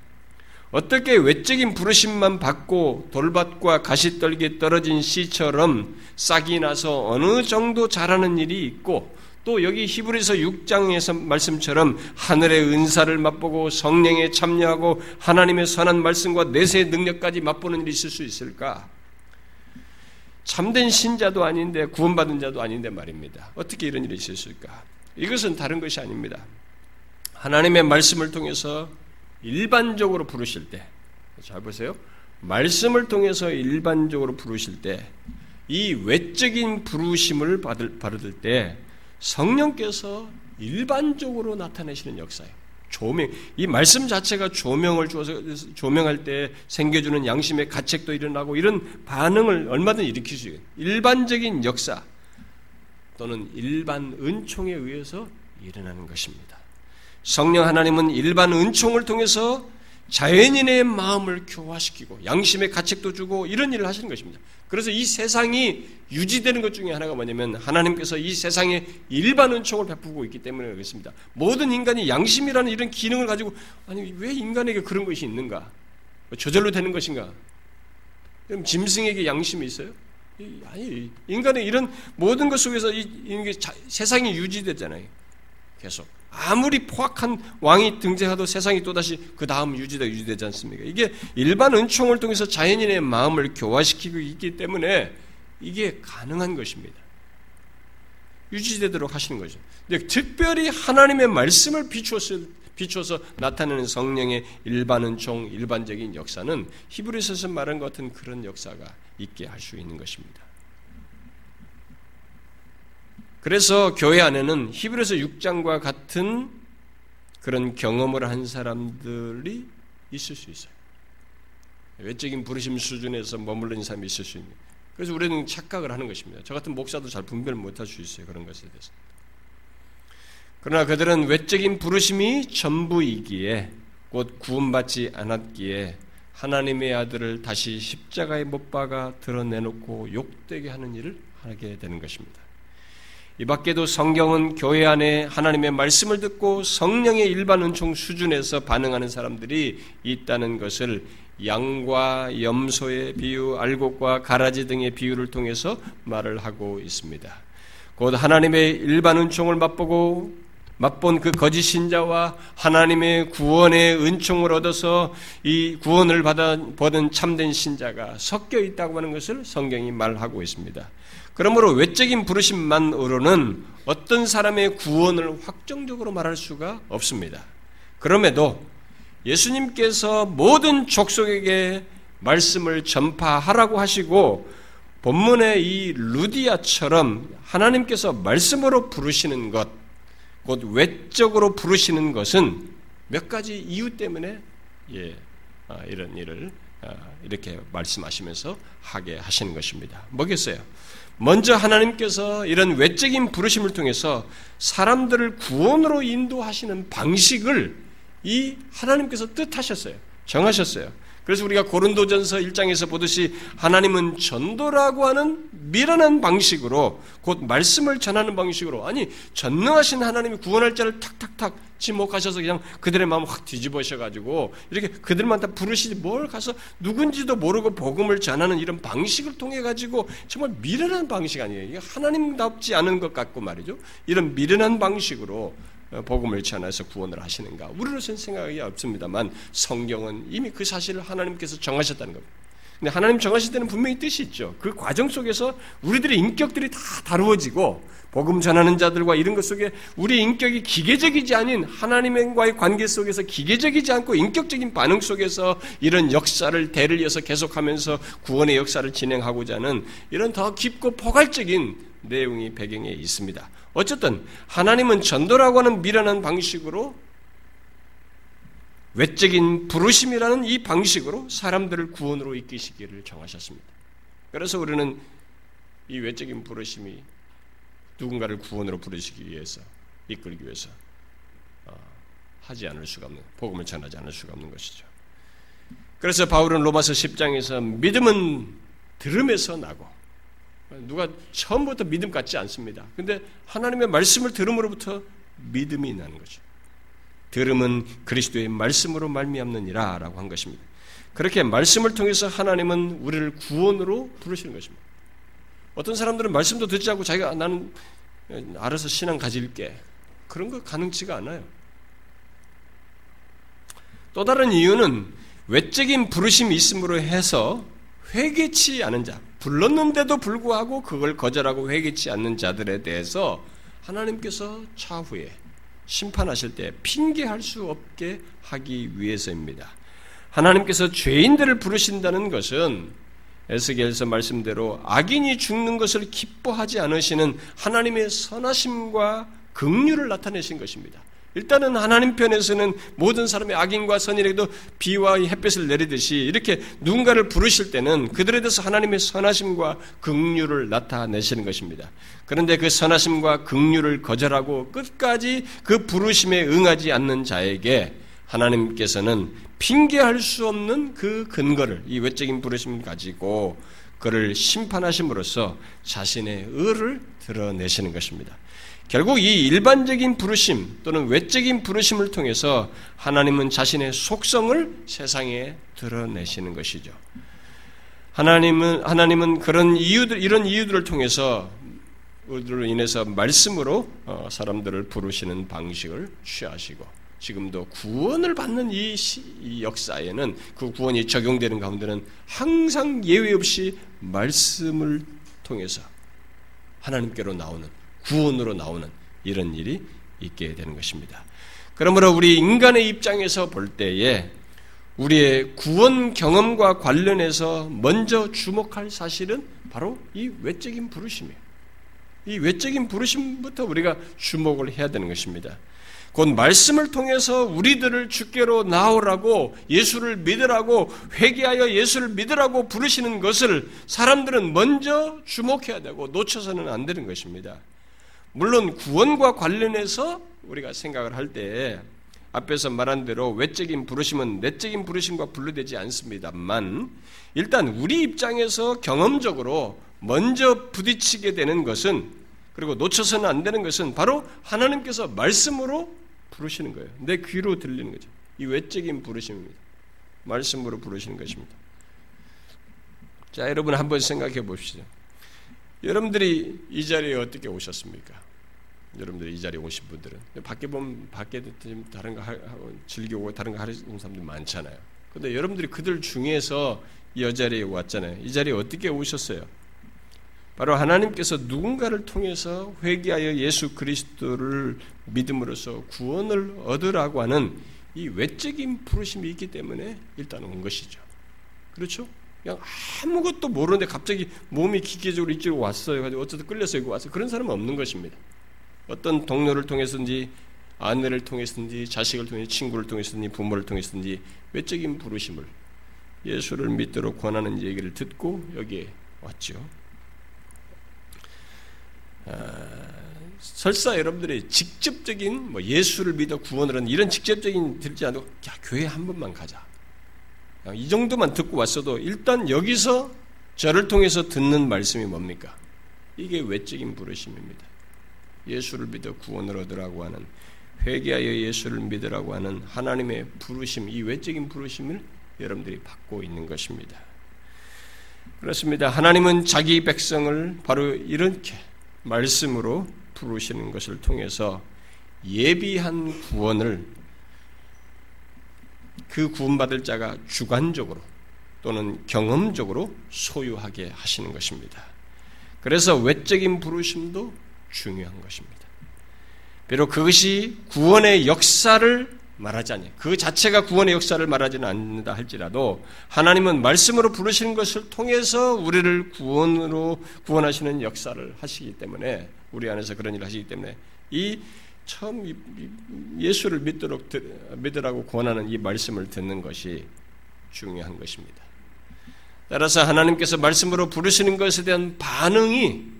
[SPEAKER 1] 어떻게 외적인 부르심만 받고 돌밭과 가시떨기에 떨어진 씨처럼 싹이 나서 어느 정도 자라는 일이 있고 또 여기 히브리서 6장에서 말씀처럼 하늘의 은사를 맛보고 성령에 참여하고 하나님의 선한 말씀과 내세의 능력까지 맛보는 일이 있을 수 있을까? 참된 신자도 아닌데 구원받은 자도 아닌데 말입니다. 어떻게 이런 일이 있을 수 있을까? 이것은 다른 것이 아닙니다. 하나님의 말씀을 통해서 일반적으로 부르실 때, 잘 보세요. 말씀을 통해서 일반적으로 부르실 때, 이 외적인 부르심을 받을, 받을 때, 성령께서 일반적으로 나타내시는 역사예요. 조명, 이 말씀 자체가 조명을 주어서 조명할 때 생겨주는 양심의 가책도 일어나고 이런 반응을 얼마든 일으킬 수 있어요. 일반적인 역사 또는 일반 은총에 의해서 일어나는 것입니다. 성령 하나님은 일반 은총을 통해서 자연인의 마음을 교화시키고 양심의 가책도 주고 이런 일을 하시는 것입니다. 그래서 이 세상이 유지되는 것 중에 하나가 뭐냐면 하나님께서 이 세상에 일반 은총을 베푸고 있기 때문에 그렇습니다. 모든 인간이 양심이라는 이런 기능을 가지고 아니 왜 인간에게 그런 것이 있는가? 저절로 되는 것인가? 그럼 짐승에게 양심이 있어요? 아니 인간의 이런 모든 것 속에서 이, 이 세상이 유지되잖아요. 계속. 아무리 포악한 왕이 등장해도 세상이 또다시 그 다음 유지되 유지되지 않습니까? 이게 일반 은총을 통해서 자연인의 마음을 교화시키고 있기 때문에 이게 가능한 것입니다. 유지되도록 하시는 거죠. 근데 특별히 하나님의 말씀을 비추어서, 비추어서 나타내는 성령의 일반 은총, 일반적인 역사는 히브리서에서 말한 것 같은 그런 역사가 있게 할 수 있는 것입니다. 그래서 교회 안에는 히브리서 6장과 같은 그런 경험을 한 사람들이 있을 수 있어요. 외적인 부르심 수준에서 머물러 사람이 있을 수 있는. 그래서 우리는 착각을 하는 것입니다. 저 같은 목사도 잘 분별 못할 수 있어요. 그런 것에 대해서. 그러나 그들은 외적인 부르심이 전부이기에 곧 구원받지 않았기에 하나님의 아들을 다시 십자가에 못 박아 드러내놓고 욕되게 하는 일을 하게 되는 것입니다. 이 밖에도 성경은 교회 안에 하나님의 말씀을 듣고 성령의 일반 은총 수준에서 반응하는 사람들이 있다는 것을 양과 염소의 비유, 알곡과 가라지 등의 비유를 통해서 말을 하고 있습니다. 곧 하나님의 일반 은총을 맛보고 맛본 그 거짓 신자와 하나님의 구원의 은총을 얻어서 이 구원을 받은 참된 신자가 섞여 있다고 하는 것을 성경이 말하고 있습니다. 그러므로 외적인 부르심만으로는 어떤 사람의 구원을 확정적으로 말할 수가 없습니다. 그럼에도 예수님께서 모든 족속에게 말씀을 전파하라고 하시고 본문의 이 루디아처럼 하나님께서 말씀으로 부르시는 것, 곧 외적으로 부르시는 것은 몇 가지 이유 때문에 예, 아, 이런 일을 아, 이렇게 말씀하시면서 하게 하시는 것입니다. 뭐겠어요? 먼저 하나님께서 이런 외적인 부르심을 통해서 사람들을 구원으로 인도하시는 방식을 이 하나님께서 뜻하셨어요. 정하셨어요. 그래서 우리가 고린도전서 1장에서 보듯이 하나님은 전도라고 하는 미련한 방식으로 곧 말씀을 전하는 방식으로 아니 전능하신 하나님이 구원할 자를 탁탁탁 지목하셔서 그냥 그들의 마음을 확 뒤집으셔 가지고 이렇게 그들만 다 부르시지 뭘 가서 누군지도 모르고 복음을 전하는 이런 방식을 통해 가지고 정말 미련한 방식 아니에요. 이게 하나님답지 않은 것 같고 말이죠. 이런 미련한 방식으로 어, 복음을 전해서 구원을 하시는가? 우리로서는 생각이 없습니다만 성경은 이미 그 사실을 하나님께서 정하셨다는 겁니다. 근데 하나님 정하실 때는 분명히 뜻이 있죠. 그 과정 속에서 우리들의 인격들이 다 다루어지고 복음 전하는 자들과 이런 것 속에 우리 인격이 기계적이지 않은 하나님과의 관계 속에서 기계적이지 않고 인격적인 반응 속에서 이런 역사를 대를 이어서 계속하면서 구원의 역사를 진행하고자 하는 이런 더 깊고 포괄적인 내용이 배경에 있습니다. 어쨌든 하나님은 전도라고 하는 미련한 방식으로 외적인 부르심이라는 이 방식으로 사람들을 구원으로 이끄시기를 정하셨습니다. 그래서 우리는 이 외적인 부르심이 누군가를 구원으로 부르시기 위해서 이끌기 위해서 어, 하지 않을 수가 없는 복음을 전하지 않을 수가 없는 것이죠. 그래서 바울은 로마서 10장에서 믿음은 들음에서 나고 누가 처음부터 믿음 같지 않습니다. 근데 하나님의 말씀을 들음으로부터 믿음이 나는 거죠. 들음은 그리스도의 말씀으로 말미암느니라라고 한 것입니다. 그렇게 말씀을 통해서 하나님은 우리를 구원으로 부르시는 것입니다. 어떤 사람들은 말씀도 듣지 않고 자기가 나는 알아서 신앙 가질게 그런 거 가능치가 않아요. 또 다른 이유는 외적인 부르심이 있음으로 해서 회개치 않은 자, 불렀는데도 불구하고 그걸 거절하고 회개치 않는 자들에 대해서 하나님께서 차후에 심판하실 때 핑계할 수 없게 하기 위해서입니다. 하나님께서 죄인들을 부르신다는 것은 에스겔서 말씀대로 악인이 죽는 것을 기뻐하지 않으시는 하나님의 선하심과 긍휼을 나타내신 것입니다. 일단은 하나님 편에서는 모든 사람의 악인과 선인에게도 비와 햇볕을 내리듯이 이렇게 누군가를 부르실 때는 그들에 대해서 하나님의 선하심과 긍휼을 나타내시는 것입니다. 그런데 그 선하심과 긍휼을 거절하고 끝까지 그 부르심에 응하지 않는 자에게 하나님께서는 핑계할 수 없는 그 근거를 이 외적인 부르심을 가지고 그를 심판하심으로써 자신의 의를 드러내시는 것입니다. 결국 이 일반적인 부르심 또는 외적인 부르심을 통해서 하나님은 자신의 속성을 세상에 드러내시는 것이죠. 하나님은 하나님은 그런 이유들 이런 이유들을 통해서 우리로 인해서 말씀으로 어, 사람들을 부르시는 방식을 취하시고 지금도 구원을 받는 이, 역사에는 그 구원이 적용되는 가운데는 항상 예외 없이 말씀을 통해서 하나님께로 나오는 구원으로 나오는 이런 일이 있게 되는 것입니다. 그러므로 우리 인간의 입장에서 볼 때에 우리의 구원 경험과 관련해서 먼저 주목할 사실은 바로 이 외적인 부르심이에요. 이 외적인 부르심부터 우리가 주목을 해야 되는 것입니다. 곧 말씀을 통해서 우리들을 주께로 나오라고 예수를 믿으라고 회개하여 예수를 믿으라고 부르시는 것을 사람들은 먼저 주목해야 되고 놓쳐서는 안 되는 것입니다. 물론 구원과 관련해서 우리가 생각을 할 때 앞에서 말한 대로 외적인 부르심은 내적인 부르심과 분류되지 않습니다만 일단 우리 입장에서 경험적으로 먼저 부딪히게 되는 것은 그리고 놓쳐서는 안 되는 것은 바로 하나님께서 말씀으로 부르시는 거예요. 내 귀로 들리는 거죠. 이 외적인 부르심입니다. 말씀으로 부르시는 것입니다. 자, 여러분 한번 생각해 보십시오. 여러분들이 이 자리에 어떻게 오셨습니까? 여러분들이 이 자리에 오신 분들은 밖에 보면 밖에 다른 거 하고 즐기고 다른 거 하는 사람들 많잖아요. 근데 여러분들이 그들 중에서 이 자리에 왔잖아요. 이 자리에 어떻게 오셨어요? 바로 하나님께서 누군가를 통해서 회개하여 예수 그리스도를 믿음으로써 구원을 얻으라고 하는 이 외적인 부르심이 있기 때문에 일단 온 것이죠. 그렇죠? 그냥 아무것도 모르는데 갑자기 몸이 기계적으로 이쪽으로 왔어요. 어쨌든 끌려서 여기 왔어요. 그런 사람은 없는 것입니다. 어떤 동료를 통해서든지 아내를 통해서든지 자식을 통해 친구를 통해서든지 부모를 통해서든지 외적인 부르심을 예수를 믿도록 권하는 얘기를 듣고 여기에 왔죠. 아, 설사 여러분들이 직접적인 뭐 예수를 믿어 구원을 하는 이런 직접적인 들지 않고 야 교회 한 번만 가자. 이 정도만 듣고 왔어도 일단 여기서 저를 통해서 듣는 말씀이 뭡니까? 이게 외적인 부르심입니다. 예수를 믿어 구원을 얻으라고 하는 회개하여 예수를 믿으라고 하는 하나님의 부르심, 이 외적인 부르심을 여러분들이 받고 있는 것입니다. 그렇습니다. 하나님은 자기 백성을 바로 이렇게 말씀으로 부르시는 것을 통해서 예비한 구원을 그 구원받을 자가 주관적으로 또는 경험적으로 소유하게 하시는 것입니다. 그래서 외적인 부르심도 중요한 것입니다. 비록 그것이 구원의 역사를 말하지 않냐. 그 자체가 구원의 역사를 말하지는 않는다 할지라도 하나님은 말씀으로 부르시는 것을 통해서 우리를 구원으로 구원하시는 역사를 하시기 때문에 우리 안에서 그런 일을 하시기 때문에 이 처음 예수를 믿도록 믿으라고 권하는 이 말씀을 듣는 것이 중요한 것입니다. 따라서 하나님께서 말씀으로 부르시는 것에 대한 반응이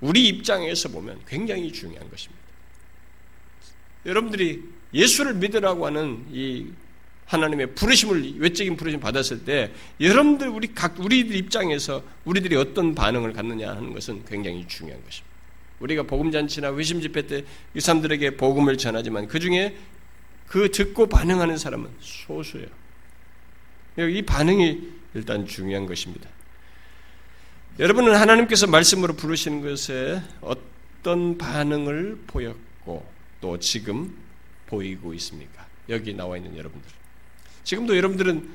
[SPEAKER 1] 우리 입장에서 보면 굉장히 중요한 것입니다. 여러분들이 예수를 믿으라고 하는 이 하나님의 부르심을 외적인 부르심 받았을 때 여러분들 우리 각 우리들 입장에서 우리들이 어떤 반응을 갖느냐 하는 것은 굉장히 중요한 것입니다. 우리가 복음 잔치나 회심 집회 때 이 사람들에게 복음을 전하지만 그 중에 그 듣고 반응하는 사람은 소수예요. 이 반응이 일단 중요한 것입니다. 여러분은 하나님께서 말씀으로 부르시는 것에 어떤 반응을 보였고 또 지금 보이고 있습니까? 여기 나와 있는 여러분들. 지금도 여러분들은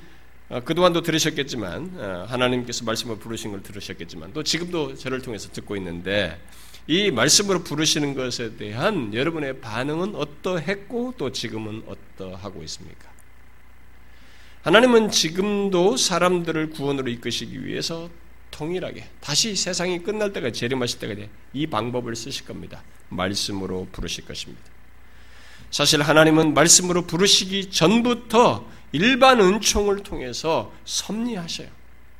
[SPEAKER 1] 어, 그동안도 들으셨겠지만 어, 하나님께서 말씀을 부르신 걸 들으셨겠지만 또 지금도 저를 통해서 듣고 있는데 이 말씀으로 부르시는 것에 대한 여러분의 반응은 어떠했고 또 지금은 어떠하고 있습니까? 하나님은 지금도 사람들을 구원으로 이끄시기 위해서 통일하게 다시 세상이 끝날 때가 재림하실 때가 이 방법을 쓰실 겁니다. 말씀으로 부르실 것입니다. 사실 하나님은 말씀으로 부르시기 전부터 일반 은총을 통해서 섭리하셔요.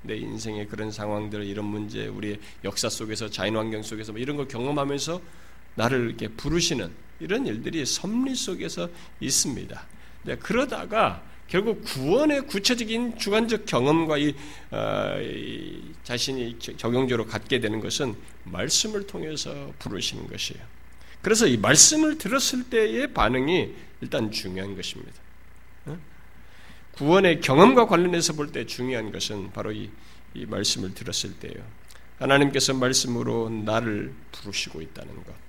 [SPEAKER 1] 내 인생의 그런 상황들, 이런 문제, 우리 역사 속에서 자연 환경 속에서 뭐 이런 걸 경험하면서 나를 이렇게 부르시는 이런 일들이 섭리 속에서 있습니다. 네, 그러다가 결국 구원의 구체적인 주관적 경험과 이, 어, 이 자신이 적용적으로 갖게 되는 것은 말씀을 통해서 부르시는 것이에요. 그래서 이 말씀을 들었을 때의 반응이 일단 중요한 것입니다. 어? 구원의 경험과 관련해서 볼 때 중요한 것은 바로 이, 이 말씀을 들었을 때예요. 하나님께서 말씀으로 나를 부르시고 있다는 것.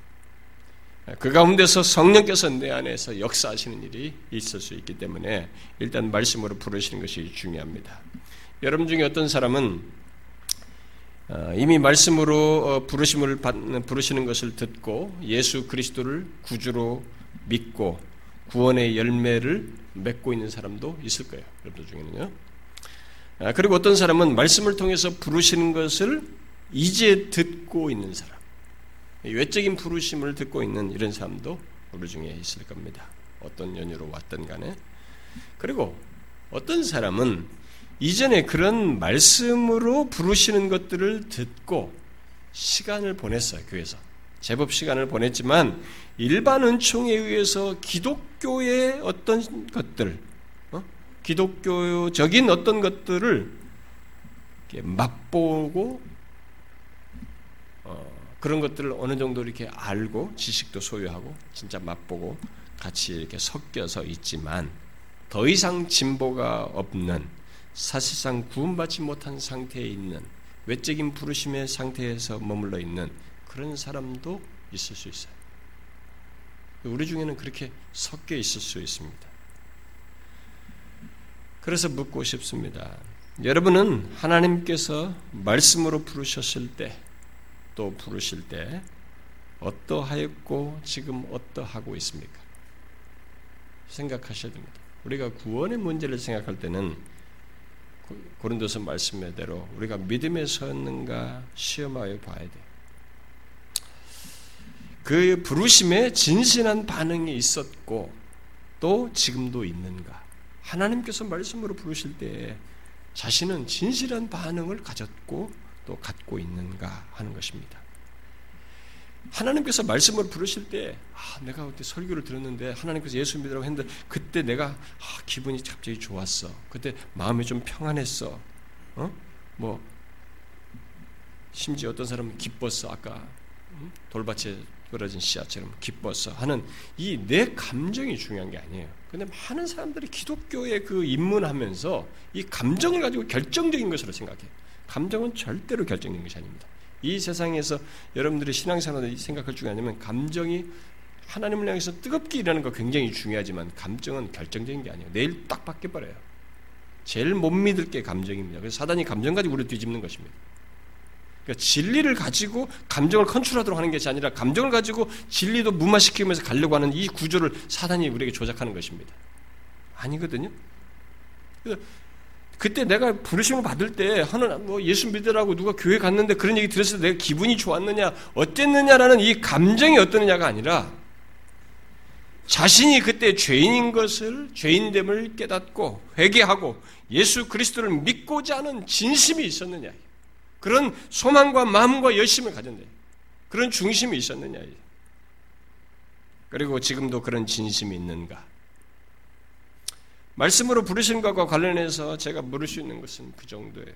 [SPEAKER 1] 그 가운데서 성령께서 내 안에서 역사하시는 일이 있을 수 있기 때문에 일단 말씀으로 부르시는 것이 중요합니다. 여러분 중에 어떤 사람은 어, 이미 말씀으로 어, 부르심을 부르시는 것을 듣고 예수 그리스도를 구주로 믿고 구원의 열매를 맺고 있는 사람도 있을 거예요. 여러분 중에는요. 아, 그리고 어떤 사람은 말씀을 통해서 부르시는 것을 이제 듣고 있는 사람. 외적인 부르심을 듣고 있는 이런 사람도 우리 중에 있을 겁니다. 어떤 연유로 왔든 간에. 그리고 어떤 사람은 이전에 그런 말씀으로 부르시는 것들을 듣고 시간을 보냈어요, 교회에서. 제법 시간을 보냈지만 일반 은총에 의해서 기독교의 어떤 것들, 어? 기독교적인 어떤 것들을 맛보고 어, 그런 것들을 어느 정도 이렇게 알고 지식도 소유하고 진짜 맛보고 같이 이렇게 섞여서 있지만 더 이상 진보가 없는 사실상 구원받지 못한 상태에 있는 외적인 부르심의 상태에서 머물러 있는 그런 사람도 있을 수 있어요. 우리 중에는 그렇게 섞여 있을 수 있습니다. 그래서 묻고 싶습니다. 여러분은 하나님께서 말씀으로 부르셨을 때, 또 부르실 때, 어떠하였고 지금 어떠하고 있습니까? 생각하셔야 됩니다. 우리가 구원의 문제를 생각할 때는 고린도서 말씀대로 우리가 믿음에 섰는가 시험하여 봐야 돼. 그 부르심에 진실한 반응이 있었고 또 지금도 있는가? 하나님께서 말씀으로 부르실 때 자신은 진실한 반응을 가졌고 또 갖고 있는가 하는 것입니다. 하나님께서 말씀을 부르실 때, 아, 내가 그때 설교를 들었는데 하나님께서 예수 믿으라고 했는데 그때 내가 아, 기분이 갑자기 좋았어. 그때 마음이 좀 평안했어. 어? 뭐 심지어 어떤 사람은 기뻤어. 아까 음? 돌밭에 떨어진 씨앗처럼 기뻤어 하는 이 내 감정이 중요한 게 아니에요. 근데 많은 사람들이 기독교에 그 입문하면서 이 감정을 가지고 결정적인 것으로 생각해. 감정은 절대로 결정적인 것이 아닙니다. 이 세상에서 여러분들의 신앙생활을 생각할 중에 아니면 감정이 하나님을 향해서 뜨겁게 일하는 거 굉장히 중요하지만 감정은 결정적인 게 아니에요. 내일 딱 바뀌어버려요. 제일 못 믿을 게 감정입니다. 그래서 사단이 감정 가지고 우리를 뒤집는 것입니다. 그러니까 진리를 가지고 감정을 컨트롤하도록 하는 것이 아니라 감정을 가지고 진리도 무마시키면서 가려고 하는 이 구조를 사단이 우리에게 조작하는 것입니다. 아니거든요. 그래서 그때 내가 부르심을 받을 때 하는 뭐 예수 믿으라고 누가 교회 갔는데 그런 얘기 들었을 때 내가 기분이 좋았느냐 어땠느냐라는 이 감정이 어떠느냐가 아니라 자신이 그때 죄인인 것을 죄인됨을 깨닫고 회개하고 예수 그리스도를 믿고자 하는 진심이 있었느냐. 그런 소망과 마음과 열심을 가졌냐 그런 중심이 있었느냐. 그리고 지금도 그런 진심이 있는가 말씀으로 부르신 것과 관련해서 제가 물을 수 있는 것은 그 정도예요.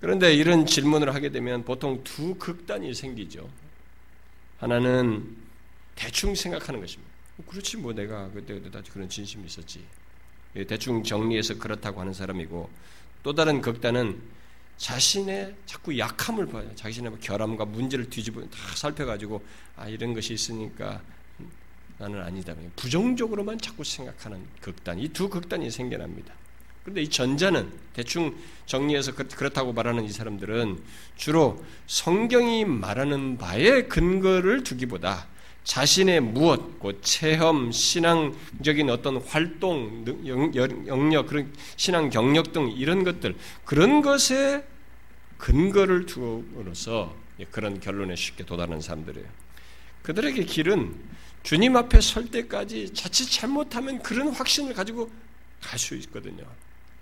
[SPEAKER 1] 그런데 이런 질문을 하게 되면 보통 두 극단이 생기죠. 하나는 대충 생각하는 것입니다. 그렇지 뭐 내가 그때 그때 그런 진심이 있었지. 예, 대충 정리해서 그렇다고 하는 사람이고 또 다른 극단은 자신의 자꾸 약함을 봐요. 자신의 뭐 결함과 문제를 뒤집어 다 살펴가지고 아 이런 것이 있으니까 나는 아니다. 부정적으로만 자꾸 생각하는 극단. 이 두 극단이 생겨납니다. 그런데 이 전자는 대충 정리해서 그렇다고 말하는 이 사람들은 주로 성경이 말하는 바에 근거를 두기보다 자신의 무엇, 그 체험, 신앙적인 어떤 활동, 영역, 그런 신앙 경력 등 이런 것들, 그런 것에 근거를 두고로서 그런 결론에 쉽게 도달하는 사람들이에요. 그들에게 길은 주님 앞에 설 때까지 자칫 잘못하면 그런 확신을 가지고 갈 수 있거든요.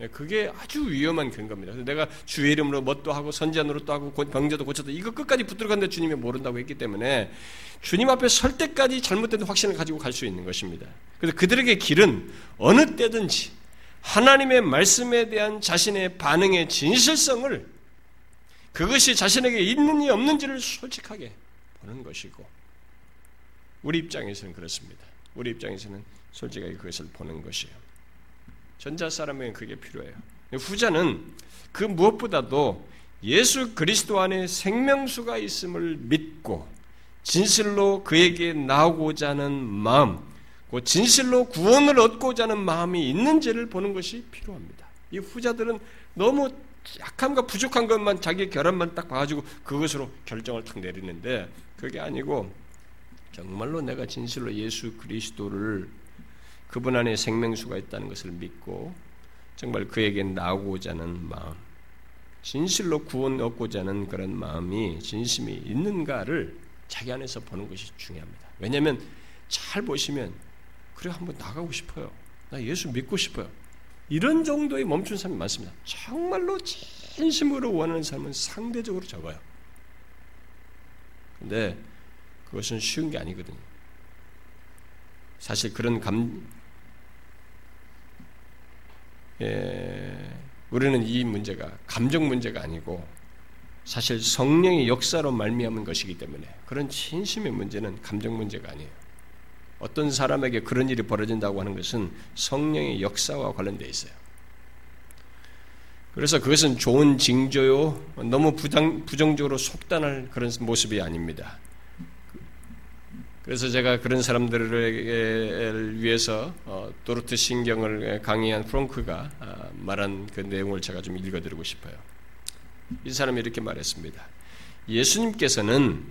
[SPEAKER 1] 예, 그게 아주 위험한 근거입니다. 내가 주의 이름으로 뭣도 하고 선지자노로 또 하고 병자도 고쳐도 이거 끝까지 붙들어 갔는데 주님이 모른다고 했기 때문에 주님 앞에 설 때까지 잘못된 확신을 가지고 갈 수 있는 것입니다. 그래서 그들에게 길은 어느 때든지 하나님의 말씀에 대한 자신의 반응의 진실성을 그것이 자신에게 있는지 없는지를 솔직하게 보는 것이고 우리 입장에서는 그렇습니다. 우리 입장에서는 솔직하게 그것을 보는 것이에요. 전자 사람에게 그게 필요해요. 후자는 그 무엇보다도 예수 그리스도 안에 생명수가 있음을 믿고 진실로 그에게 나오고자 하는 마음, 그 진실로 구원을 얻고자 하는 마음이 있는지를 보는 것이 필요합니다. 이 후자들은 너무 약함과 부족한 것만 자기 결함만 딱 봐가지고 그것으로 결정을 탁 내리는데 그게 아니고 정말로 내가 진실로 예수 그리스도를 그분 안에 생명수가 있다는 것을 믿고 정말 그에게 나오고자 하는 마음, 진실로 구원 얻고자 하는 그런 마음이 진심이 있는가를 자기 안에서 보는 것이 중요합니다. 왜냐하면 잘 보시면 그래 한번 나가고 싶어요. 나 예수 믿고 싶어요. 이런 정도의 멈춘 사람이 많습니다. 정말로 진심으로 원하는 사람은 상대적으로 적어요. 근데 그것은 쉬운 게 아니거든요. 사실 그런 감, 예, 우리는 이 문제가 감정 문제가 아니고 사실 성령의 역사로 말미암은 것이기 때문에 그런 진심의 문제는 감정 문제가 아니에요. 어떤 사람에게 그런 일이 벌어진다고 하는 것은 성령의 역사와 관련되어 있어요. 그래서 그것은 좋은 징조요, 너무 부당, 부정적으로 속단할 그런 모습이 아닙니다. 그래서 제가 그런 사람들을 위해서 어, 도르트 신경을 강의한 프랑크가 아, 말한 그 내용을 제가 좀 읽어드리고 싶어요. 이 사람이 이렇게 말했습니다. 예수님께서는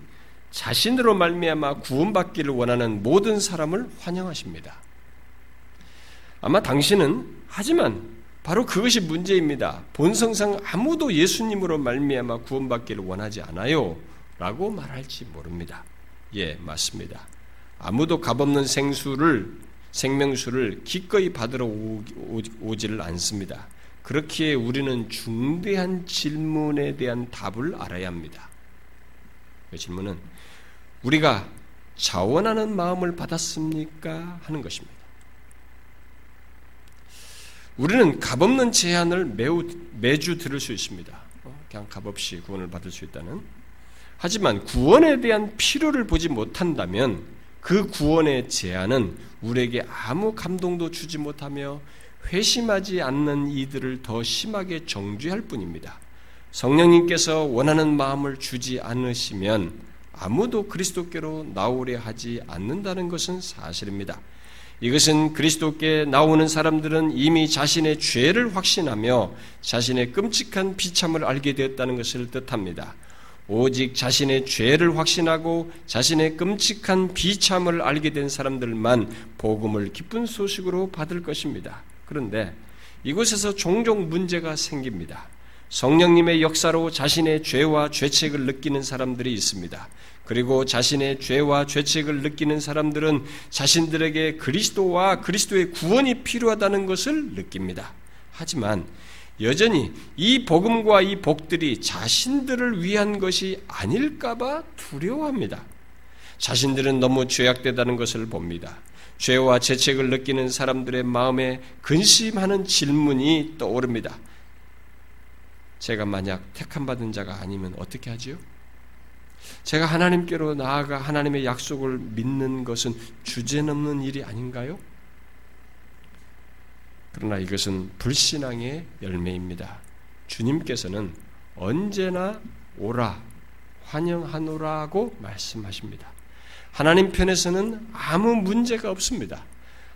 [SPEAKER 1] 자신으로 말미암아 구원받기를 원하는 모든 사람을 환영하십니다. 아마 당신은 하지만 바로 그것이 문제입니다. 본성상 아무도 예수님으로 말미암아 구원받기를 원하지 않아요. 라고 말할지 모릅니다. 예, 맞습니다. 아무도 값없는 생수를 생명수를 기꺼이 받으러 오지를 않습니다. 그렇기에 우리는 중대한 질문에 대한 답을 알아야 합니다. 그 질문은 우리가 자원하는 마음을 받았습니까? 하는 것입니다. 우리는 값없는 제안을 매우 매주 들을 수 있습니다. 어, 그냥 값없이 구원을 받을 수 있다는. 하지만 구원에 대한 필요를 보지 못한다면 그 구원의 제안은 우리에게 아무 감동도 주지 못하며 회심하지 않는 이들을 더 심하게 정죄할 뿐입니다. 성령님께서 원하는 마음을 주지 않으시면 아무도 그리스도께로 나오려 하지 않는다는 것은 사실입니다. 이것은 그리스도께 나오는 사람들은 이미 자신의 죄를 확신하며 자신의 끔찍한 비참을 알게 되었다는 것을 뜻합니다. 오직 자신의 죄를 확신하고 자신의 끔찍한 비참을 알게 된 사람들만 복음을 기쁜 소식으로 받을 것입니다. 그런데 이곳에서 종종 문제가 생깁니다. 성령님의 역사로 자신의 죄와 죄책을 느끼는 사람들이 있습니다. 그리고 자신의 죄와 죄책을 느끼는 사람들은 자신들에게 그리스도와 그리스도의 구원이 필요하다는 것을 느낍니다. 하지만 여전히 이 복음과 이 복들이 자신들을 위한 것이 아닐까봐 두려워합니다. 자신들은 너무 죄악되다는 것을 봅니다. 죄와 죄책을 느끼는 사람들의 마음에 근심하는 질문이 떠오릅니다. 제가 만약 택함받은 자가 아니면 어떻게 하지요? 제가 하나님께로 나아가 하나님의 약속을 믿는 것은 주제넘는 일이 아닌가요? 그러나 이것은 불신앙의 열매입니다. 주님께서는 언제나 오라, 환영하노라고 말씀하십니다. 하나님 편에서는 아무 문제가 없습니다.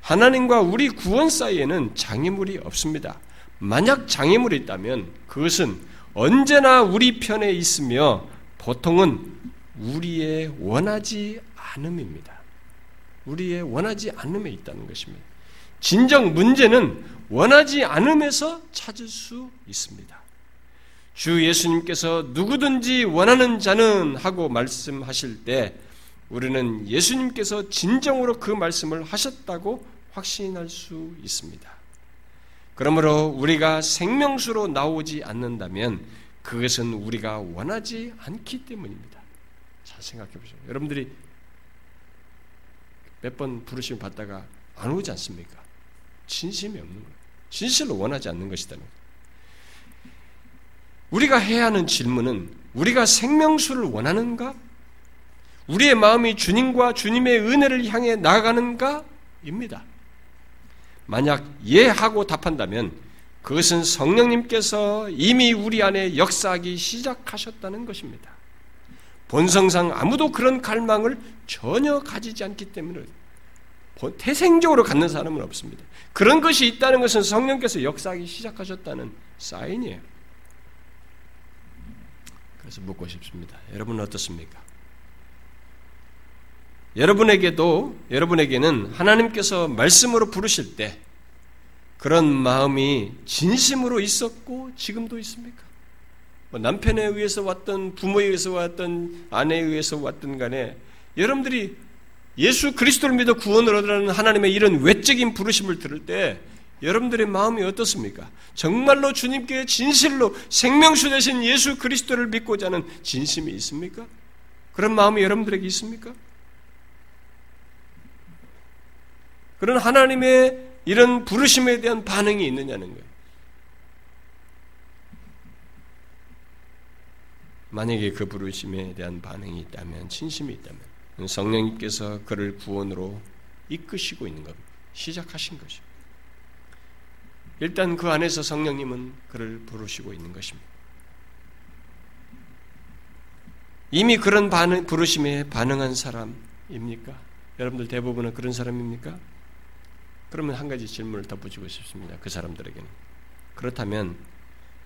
[SPEAKER 1] 하나님과 우리 구원 사이에는 장애물이 없습니다. 만약 장애물이 있다면 그것은 언제나 우리 편에 있으며 보통은 우리의 원하지 않음입니다. 우리의 원하지 않음에 있다는 것입니다. 진정 문제는 원하지 않음에서 찾을 수 있습니다. 주 예수님께서 누구든지 원하는 자는 하고 말씀하실 때 우리는 예수님께서 진정으로 그 말씀을 하셨다고 확신할 수 있습니다. 그러므로 우리가 생명수로 나오지 않는다면 그것은 우리가 원하지 않기 때문입니다. 잘 생각해 보세요. 여러분들이 몇 번 부르심을 받다가 안 오지 않습니까? 진심이 없는 거예요. 진실로 원하지 않는 것이다는. 우리가 해야 하는 질문은 우리가 생명수를 원하는가? 우리의 마음이 주님과 주님의 은혜를 향해 나아가는가? 입니다. 만약 예 하고 답한다면 그것은 성령님께서 이미 우리 안에 역사하기 시작하셨다는 것입니다. 본성상 아무도 그런 갈망을 전혀 가지지 않기 때문에 태생적으로 갖는 사람은 없습니다. 그런 것이 있다는 것은 성령께서 역사하기 시작하셨다는 사인이에요. 그래서 묻고 싶습니다. 여러분은 어떻습니까? 여러분에게도 여러분에게는 하나님께서 말씀으로 부르실 때 그런 마음이 진심으로 있었고 지금도 있습니까? 뭐 남편에 의해서 왔던 부모에 의해서 왔던 아내에 의해서 왔던 간에 여러분들이 예수 그리스도를 믿어 구원을 얻으라는 하나님의 이런 외적인 부르심을 들을 때 여러분들의 마음이 어떻습니까? 정말로 주님께 진실로 생명수 되신 예수 그리스도를 믿고자 하는 진심이 있습니까? 그런 마음이 여러분들에게 있습니까? 그런 하나님의 이런 부르심에 대한 반응이 있느냐는 거예요. 만약에 그 부르심에 대한 반응이 있다면, 진심이 있다면, 성령님께서 그를 구원으로 이끄시고 있는 겁니다. 시작하신 것이죠. 일단 그 안에서 성령님은 그를 부르시고 있는 것입니다. 이미 그런 반응, 부르심에 반응한 사람입니까? 여러분들 대부분은 그런 사람입니까? 그러면 한 가지 질문을 덧붙이고 싶습니다. 그 사람들에게는. 그렇다면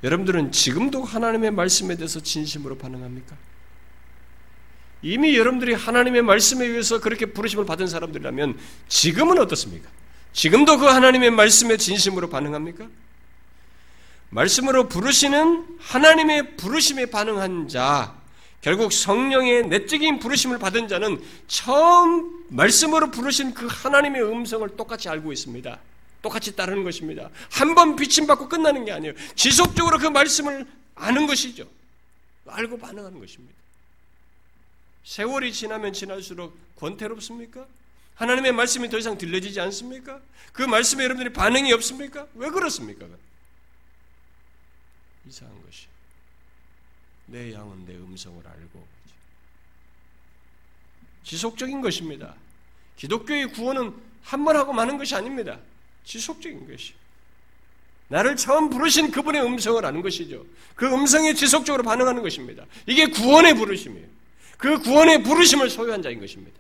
[SPEAKER 1] 여러분들은 지금도 하나님의 말씀에 대해서 진심으로 반응합니까? 이미 여러분들이 하나님의 말씀에 의해서 그렇게 부르심을 받은 사람들이라면 지금은 어떻습니까? 지금도 그 하나님의 말씀에 진심으로 반응합니까? 말씀으로 부르시는 하나님의 부르심에 반응한 자, 결국 성령의 내적인 부르심을 받은 자는 처음 말씀으로 부르신 그 하나님의 음성을 똑같이 알고 있습니다. 똑같이 따르는 것입니다. 한 번 비침받고 끝나는 게 아니에요. 지속적으로 그 말씀을 아는 것이죠. 알고 반응하는 것입니다. 세월이 지나면 지날수록 권태롭습니까? 하나님의 말씀이 더 이상 들려지지 않습니까? 그 말씀에 여러분들이 반응이 없습니까? 왜 그렇습니까? 이상한 것이. 내 양은 내 음성을 알고 지속적인 것입니다. 기독교의 구원은 한 번 하고 마는 것이 아닙니다. 지속적인 것이. 나를 처음 부르신 그분의 음성을 아는 것이죠. 그 음성에 지속적으로 반응하는 것입니다. 이게 구원의 부르심이에요. 그 구원의 부르심을 소유한 자인 것입니다.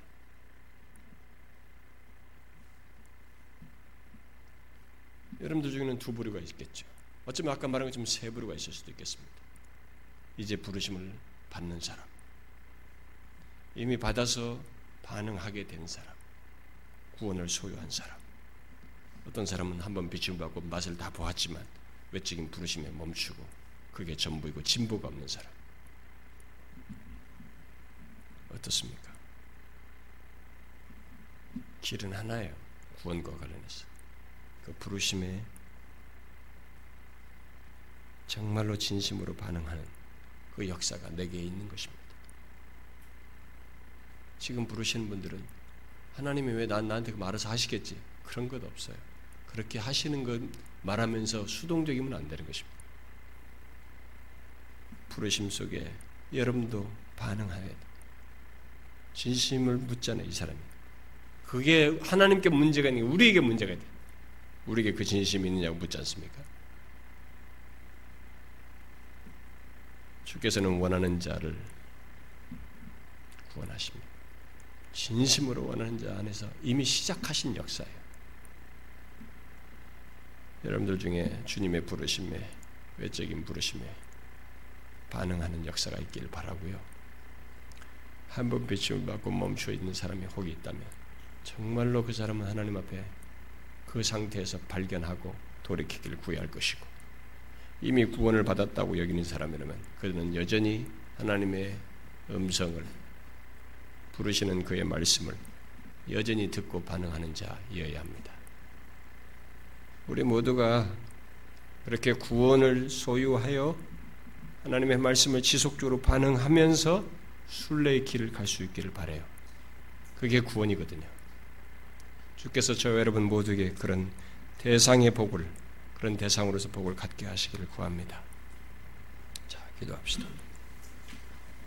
[SPEAKER 1] 여러분들 중에는 두 부류가 있겠죠. 어쩌면 아까 말한 것처럼 세 부류가 있을 수도 있겠습니다. 이제 부르심을 받는 사람, 이미 받아서 반응하게 된 사람, 구원을 소유한 사람. 어떤 사람은 한번 빛을 받고 맛을 다 보았지만 외적인 부르심에 멈추고 그게 전부이고 진보가 없는 사람. 어떻습니까? 길은 하나예요. 구원과 관련해서. 그 부르심에 정말로 진심으로 반응하는 그 역사가 내게 있는 것입니다. 지금 부르시는 분들은 하나님이 왜 난, 나한테 말해서 하시겠지? 그런 것 없어요. 그렇게 하시는 것 말하면서 수동적이면 안 되는 것입니다. 부르심 속에 여러분도 반응해야 돼. 진심을 묻잖아요, 이 사람이. 그게 하나님께 문제가 아니고 우리에게 문제가 돼. 우리에게 그 진심이 있느냐고 묻지 않습니까? 주께서는 원하는 자를 구원하십니다. 진심으로 원하는 자 안에서 이미 시작하신 역사예요. 여러분들 중에 주님의 부르심에 외적인 부르심에 반응하는 역사가 있길 바라고요. 한 번 비침을 받고 멈춰 있는 사람이 혹이 있다면 정말로 그 사람은 하나님 앞에 그 상태에서 발견하고 돌이키기를 구해할 것이고 이미 구원을 받았다고 여기는 사람이라면 그는 여전히 하나님의 음성을 부르시는 그의 말씀을 여전히 듣고 반응하는 자이어야 합니다. 우리 모두가 그렇게 구원을 소유하여 하나님의 말씀을 지속적으로 반응하면서 순례의 길을 갈 수 있기를 바래요. 그게 구원이거든요. 주께서 저 여러분 모두에게 그런 대상의 복을 그런 대상으로서 복을 갖게 하시기를 구합니다. 자, 기도합시다.